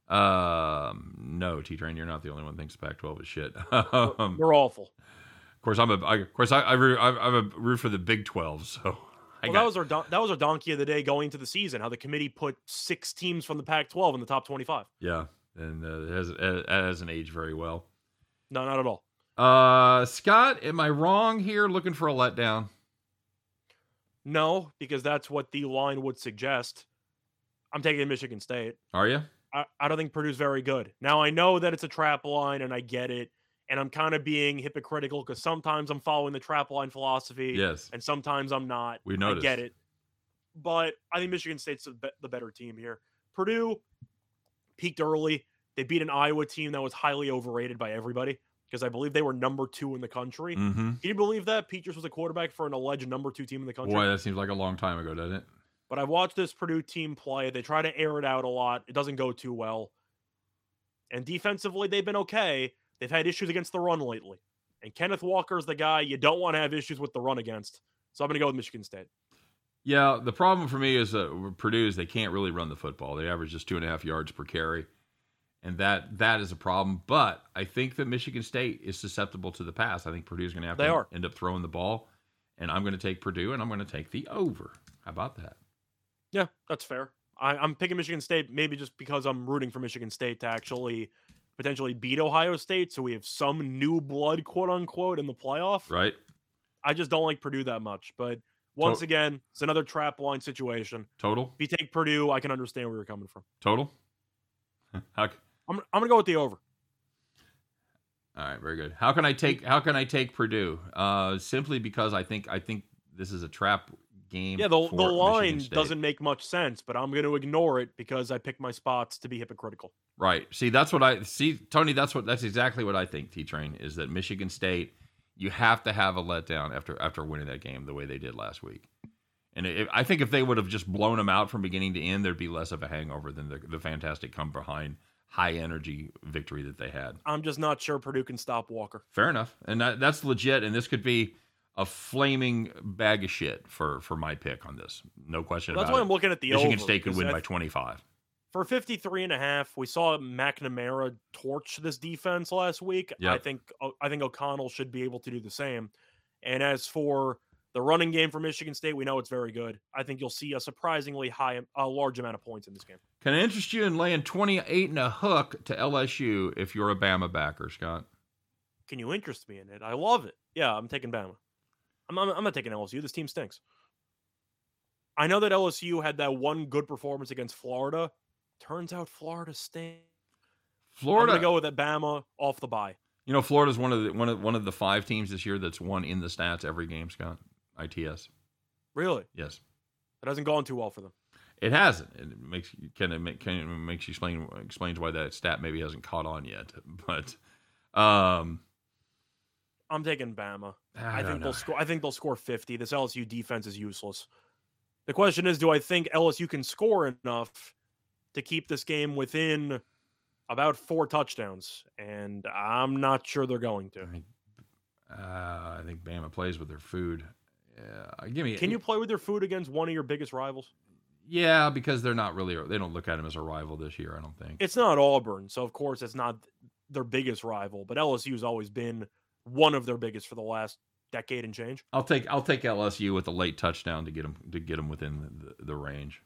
Um, no, T Train, you're not the only one who thinks Pac 12 is shit. um, They're awful. of course, I'm a. I, of course, I, I, root, I, I'm a root for the Big 12. So Well, that was our don- that was our donkey of the day going into the season. How the committee put six teams from the Pac-12 in the top 25. yeah, and uh, it, has, it hasn't aged very well. No, not at all. Uh, Scott, am I wrong here? Looking for a letdown? No, because that's what the line would suggest. I'm taking Michigan State. Are you? I, I don't think Purdue's very good. Now I know that it's a trap line and I get it. And I'm kind of being hypocritical because sometimes I'm following the trap line philosophy Yes. and sometimes I'm not. We noticed. I get it. But I think Michigan State's the, be- the better team here. Purdue peaked early. They beat an Iowa team that was highly overrated by everybody because I believe they were number two in the country. Mm-hmm. Can you believe that? Petras was a quarterback for an alleged number two team in the country. Boy, that seems like a long time ago, doesn't it? But I've watched this Purdue team play. They try to air it out a lot. It doesn't go too well. And defensively, they've been okay. They've had issues against the run lately. And Kenneth Walker's the guy you don't want to have issues with the run against. So I'm going to go with Michigan State. Yeah, the problem for me is that Purdue is they can't really run the football. They average just two and a half yards per carry, and that that is a problem. But I think that Michigan State is susceptible to the pass. I think Purdue's going to have They to are. end up throwing the ball, and I'm going to take Purdue, and I'm going to take the over. How about that? Yeah, that's fair. I, I'm picking Michigan State maybe just because I'm rooting for Michigan State to actually potentially beat Ohio State. So we have some new blood, quote unquote, in the playoff. Right? I just don't like Purdue that much. But once again, it's another trap line situation. Total? If you take Purdue, I can understand where you're coming from. Total? How, I'm, I'm going to go with the over. all right, very good. How can I take How can I take Purdue? Uh, simply because I think I think this is a trap game. Yeah, the, the line doesn't make much sense, but I'm going to ignore it because I picked my spots to be hypocritical. Right. See, that's what I see, Tony. That's what that's exactly what I think. T Train is that Michigan State. You have to have a letdown after after winning that game the way they did last week. And if, I think if they would have just blown them out from beginning to end, there'd be less of a hangover than the, the fantastic come behind high energy victory that they had. I'm just not sure Purdue can stop Walker. Fair enough, and that, that's legit. And this could be a flaming bag of shit for for my pick on this. No question That's about why it. I'm looking at the Michigan over, State could win by 25. for 53 and a half we saw mcnamara torch this defense last week i think uh, i think o'connell should be able to do the same and as for the running game for michigan state we know it's very good i think you'll see a surprisingly high a large amount of points in this game Can I interest you in laying 28 and a hook to LSU if you're a Bama backer, Scott? can you interest me in it? I love it. Yeah i'm taking bama. I'm, I'm, I'm not taking lsu this team stinks. I know that lsu had that one good performance against florida. Turns out florida stinks. Florida, go with that bama off the bye. You know, Florida's one of the one of one of the five teams this year that's won in the stats every game, Scott. ITS. really? Yes. it hasn't gone too well for them It hasn't. It makes can it make can it makes you explain explains why that stat maybe hasn't caught on yet. But um I'm taking Bama. I, I, think know. they'll score. I think they'll score 50. This LSU defense is useless. The question is, do I think LSU can score enough to keep this game within about four touchdowns? And I'm not sure they're going to. I think, uh, I think Bama plays with their food. Yeah, give me. Can you play with your food against one of your biggest rivals? Yeah, because they're not really. They don't look at him as a rival this year. I don't think. It's not Auburn, so of course it's not their biggest rival. But LSU has always been one of their biggest for the last decade and change. I'll take I'll take LSU with a late touchdown to get them to get them within the, the range.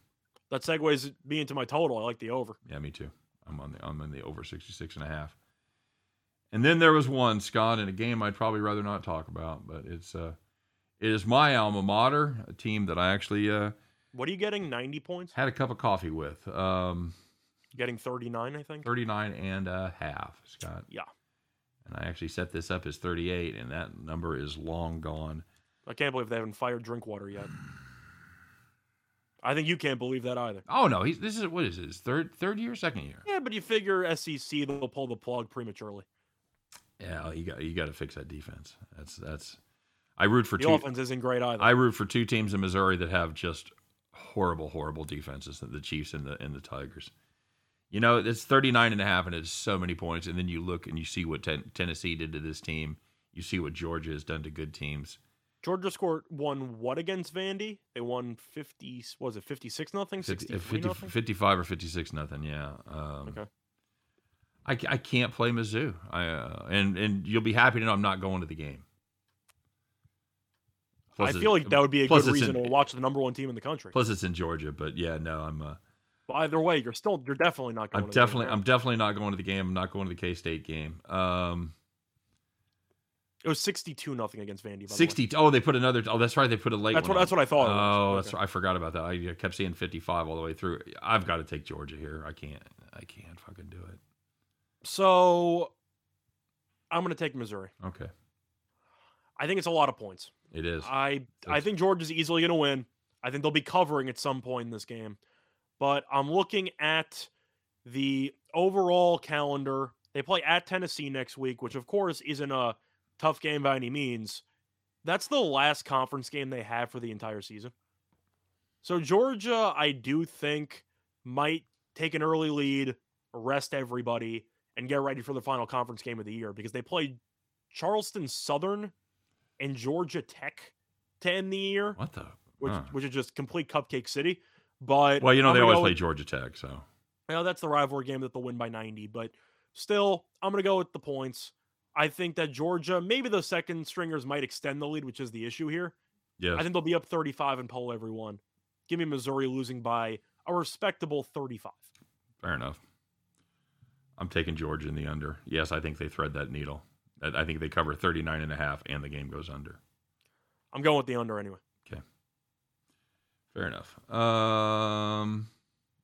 That segues me into my total. I like the over. Yeah, me too. I'm on the I'm on the over 66 and a half. And then there was one Scott in a game I'd probably rather not talk about, but it's uh it is my alma mater, a team that I actually uh What are you getting? 90 points? had a cup of coffee with. Um Getting 39, I think. 39 and a half, Scott. Yeah. And I actually set this up as 38 and that number is long gone. I can't believe they haven't fired Drinkwitz yet. I think you can't believe that either. Oh no, he's this is what is his third third year, second year. Yeah, but you figure SEC they'll pull the plug prematurely. Yeah, you got you got to fix that defense. That's that's. I root for The two. offense isn't great either. I root for two teams in Missouri that have just horrible, horrible defenses. The Chiefs and the and the Tigers. You know, it's 39 and a half and it's so many points. And then you look and you see what ten, Tennessee did to this team. You see what Georgia has done to good teams. Georgia scored won what against Vandy? They won fifty. what Was it fifty six nothing? 50, 50 55 or 56 nothing. Yeah. Um, Okay. I, I can't play Mizzou. I uh, and and you'll be happy to know I'm not going to the game. Plus I feel like that would be a good reason in- to watch the number one team in the country. Plus it's in Georgia, but yeah, no, I'm uh, But either way, you're still you're definitely not going. I'm to the game, definitely right? I'm definitely not going to the game. I'm not going to the K State game. Um, It was sixty two nothing against Vandy. By the way. 60. Oh, they put another. Oh, that's right. They put a late. That's one what- that's what I thought. Oh, that's Okay. right. I forgot about that. I kept seeing 55 all the way through. I've got to take Georgia here. I can't. I can't fucking do it. So I'm going to take Missouri. Okay, I think it's a lot of points. it is. I I That's- think Georgia's easily going to win. I think they'll be covering at some point in this game. But I'm looking at the overall calendar. They play at Tennessee next week, which of course isn't a tough game by any means. That's the last conference game they have for the entire season. So Georgia, I do think might take an early lead, rest everybody, and get ready for the final conference game of the year because they play Charleston Southern and Georgia Tech to end the year, what the? which huh. which is just complete cupcake city. But Well, you know I'm they always go play Georgia Tech, so you know, that's the rivalry game that they'll win by 90. But still, I'm going to go with the points. I think that Georgia, maybe the second stringers might extend the lead, which is the issue here. Yeah, I think they'll be up 35 and pull everyone. Give me Missouri losing by a respectable 35. Fair enough. I'm taking Georgia in the under. Yes, I think they thread that needle. I I think they cover 39 and a half and the game goes under. I'm going with the under anyway. Okay. Fair enough. Um,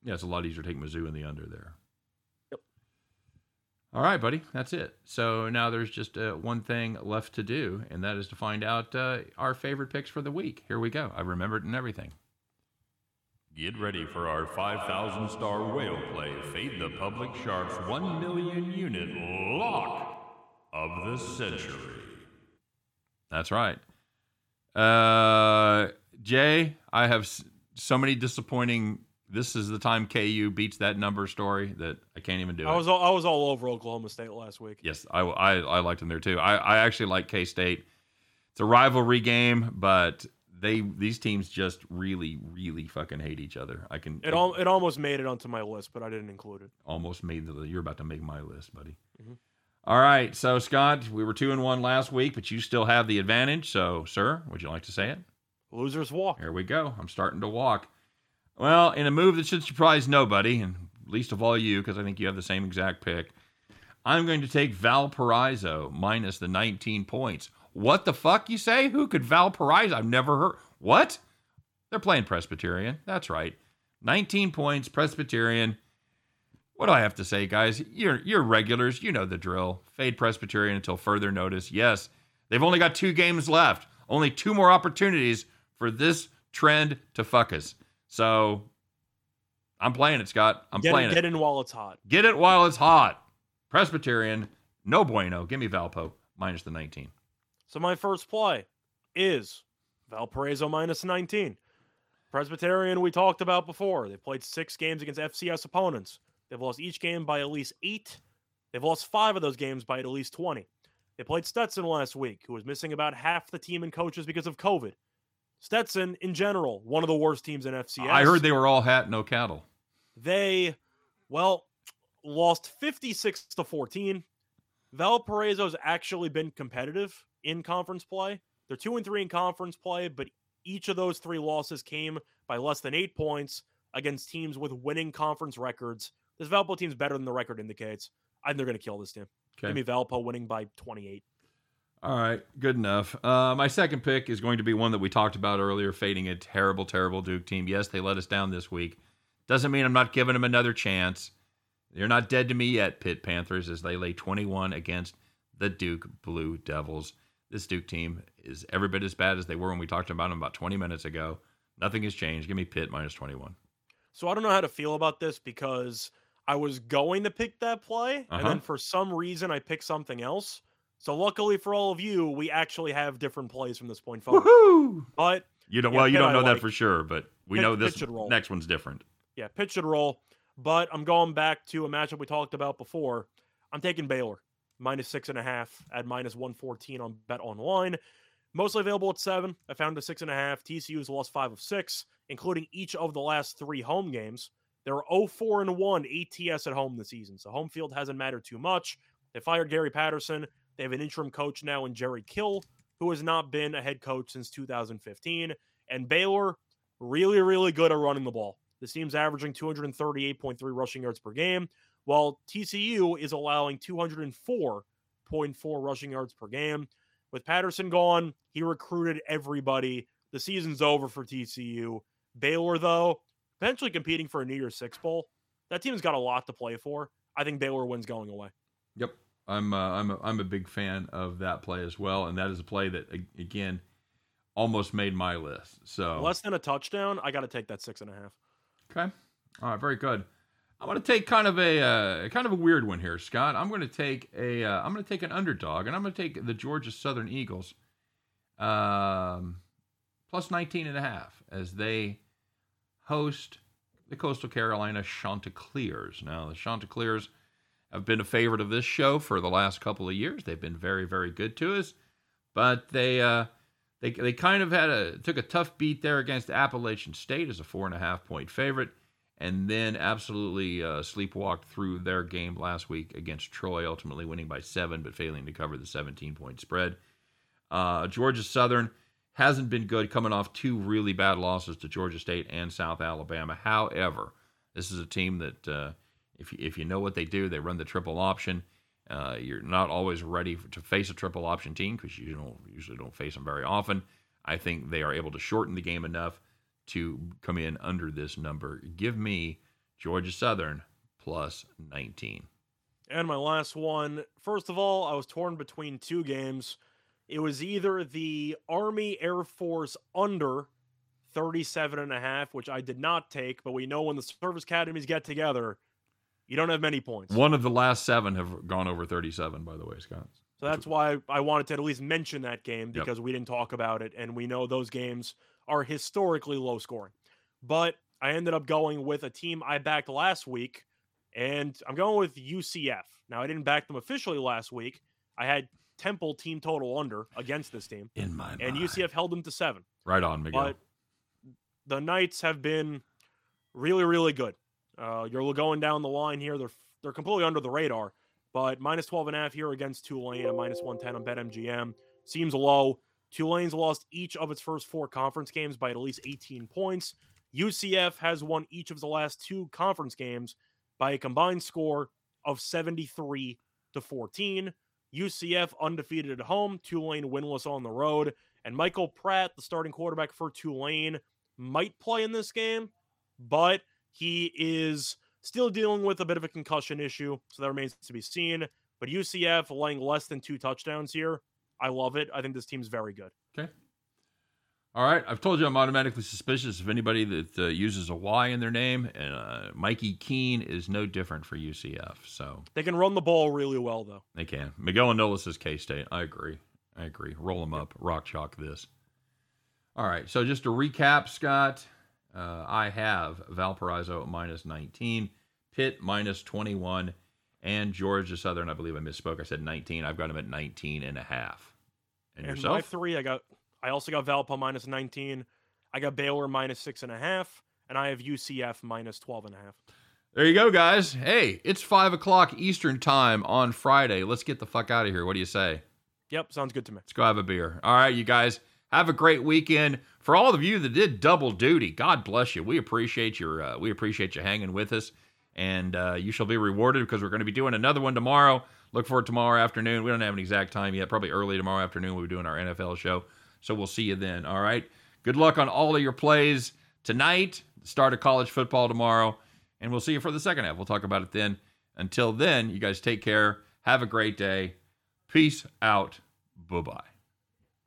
yeah, it's a lot easier to take Mizzou in the under there. Yep. All right, buddy. That's it. So now there's just uh, one thing left to do, and that is to find out uh, our favorite picks for the week. Here we go. I remembered and everything. Get ready for our 5,000 star whale play, Fade the Public Sharks 1 million unit lock of the century. That's right. Uh, Jay, I have so many disappointing. This is the time KU beats that number story that I can't even do I it. was all, I was all over Oklahoma State last week. Yes, I, I, I liked them there too. I, I actually like K State. It's a rivalry game, but they these teams just really, really fucking hate each other. I can It all it almost made it onto my list, but I didn't include it. almost made the. You're about to make my list, buddy. Mhm. All right, so Scott, we were two and one last week, but you still have the advantage. So, sir, would you like to say it? Losers walk. Here we go. I'm starting to walk. Well, in a move that should surprise nobody, and least of all you, because I think you have the same exact pick, I'm going to take Valparaiso minus the 19 points. What the fuck, you say? Who could Valparaiso? I've never heard. What? They're playing Presbyterian. That's right. 19 points, Presbyterian. What do I have to say, guys? You're you're regulars. You know the drill. Fade Presbyterian until further notice. Yes, they've only got two games left. Only two more opportunities for this trend to fuck us. So I'm playing it, Scott. I'm Get, playing it, it. get in while it's hot. Get it while it's hot. Presbyterian, no bueno. Give me Valpo minus the 19. So my first play is Valparaiso minus 19. Presbyterian, we talked about before. They played six games against FCS opponents. They've lost each game by at least eight. They've lost five of those games by at least 20. They played Stetson last week, who was missing about half the team and coaches because of COVID. Stetson, in general, one of the worst teams in FCS. I heard they were all hat, no cattle. They, well, lost 56 to 14. Valparaiso's actually been competitive in conference play. They're two and three in conference play, but each of those three losses came by less than eight points against teams with winning conference records. This Valpo team's better than the record indicates. I think they're going to kill this team. Okay. Give me Valpo winning by 28. All right, good enough. Uh, my second pick is going to be one that we talked about earlier, fading a terrible, terrible Duke team. Yes, they let us down this week. Doesn't mean I'm not giving them another chance. They're not dead to me yet, Pitt Panthers, as they lay 21 against the Duke Blue Devils. This Duke team is every bit as bad as they were when we talked about them about 20 minutes ago. Nothing has changed. Give me Pitt minus 21. So I don't know how to feel about this because I was going to pick that play, and Uh-huh. then for some reason I picked something else. So luckily for all of you, we actually have different plays from this point forward. Woohoo! But You don't. Yeah, well, you don't I know that like. for sure, but we Pitt- know this next one's different. yeah, pitch should roll. But I'm going back to a matchup we talked about before. I'm taking Baylor minus six and a half at minus 114 on Bet Online. Mostly available at seven. I found a six and a half. TCU's lost five of six, including each of the last three home games. They're 0 4 and 1 ATS at home this season. So home field hasn't mattered too much. They fired Gary Patterson. They have an interim coach now in Jerry Kill, who has not been a head coach since 2015. And Baylor, really, really good at running the ball. This team's averaging 238.3 rushing yards per game, while TCU is allowing 204.4 rushing yards per game. With Patterson gone, he recruited everybody. The season's over for TCU. Baylor, though, potentially competing for a New Year's Six Bowl. That team's got a lot to play for. I think Baylor wins going away. Yep, I'm. Uh, I'm. A, I'm a big fan of that play as well, and that is a play that again almost made my list. So Less than a touchdown, I got to take that six and a half. Okay. All right. Very good. I'm going to take kind of a uh, kind of a weird one here, Scott. I'm going to take a uh, I'm going to take an underdog, and I'm going to take the Georgia Southern Eagles, um, plus 19 and a half as they host the Coastal Carolina Chanticleers. Now the Chanticleers have been a favorite of this show for the last couple of years. They've been very very good to us, but they uh, they they kind of had a took a tough beat there against Appalachian State as a four and a half point favorite, and then absolutely uh, sleepwalked through their game last week against Troy, ultimately winning by seven, but failing to cover the 17 point spread. Uh, Georgia Southern hasn't been good, coming off two really bad losses to Georgia State and South Alabama. However, this is a team that uh, if you, if you know what they do, they run the triple option. Uh, you're not always ready to face a triple option team because you don't usually don't face them very often. I think they are able to shorten the game enough to come in under this number. Give me Georgia Southern plus 19. And my last one, first of all, I was torn between two games. It was either the Army Air Force under 37 and a half, which I did not take, but we know when the service academies get together, you don't have many points. One of the last seven have gone over 37, by the way, Scott. So that's why I wanted to at least mention that game Yep. because we didn't talk about it and we know those games are historically low scoring. But I ended up going with a team I backed last week and I'm going with UCF. Now I didn't back them officially last week. I had Temple team total under against this team In my mind. and. UCF held them to 7. Right on, Miguel. But the Knights have been really, really good. Uh, you're going down the line here. They're they're completely under the radar, but minus 12 and a half here against Tulane and minus 110 on BetMGM seems low. Tulane's lost each of its first four conference games by at least 18 points. UCF has won each of the last two conference games by a combined score of 73 to 14. UCF undefeated at home, Tulane winless on the road. And Michael Pratt, the starting quarterback for Tulane, might play in this game, but he is still dealing with a bit of a concussion issue, so that remains to be seen. But UCF laying less than two touchdowns here, I love it. I think this team's very good. Okay. All right. I've told you I'm automatically suspicious of anybody that uh, uses a Y in their name, and uh, Mikey Keene is no different for UCF. So They can run the ball really well, though. they can. Miguel Anolis is K State. I agree. I agree. Roll them up. Rock chalk this. All right. So just to recap, Scott, uh, I have Valparaiso minus 19, Pitt minus 21, and Georgia Southern. I believe I misspoke. I said 19. I've got them at 19 and a half. And, And yourself? my three, I got. I also got Valpo minus 19. I got Baylor minus six and a half, and I have UCF minus 12 and a half. There you go, guys. Hey, it's five o'clock Eastern time on Friday. Let's get the fuck out of here. What do you say? Yep, sounds good to me. Let's go have a beer. All right, you guys. Have a great weekend. For all of you that did double duty, God bless you. We appreciate your uh, we appreciate you hanging with us, and uh, you shall be rewarded because we're going to be doing another one tomorrow. Look for it tomorrow afternoon. We don't have an exact time yet. Probably early tomorrow afternoon. We'll be doing our NFL show, so we'll see you then. All right. Good luck on all of your plays tonight. Start of college football tomorrow, and we'll see you for the second half. We'll talk about it then. Until then, you guys take care. Have a great day. Peace out. Bye bye.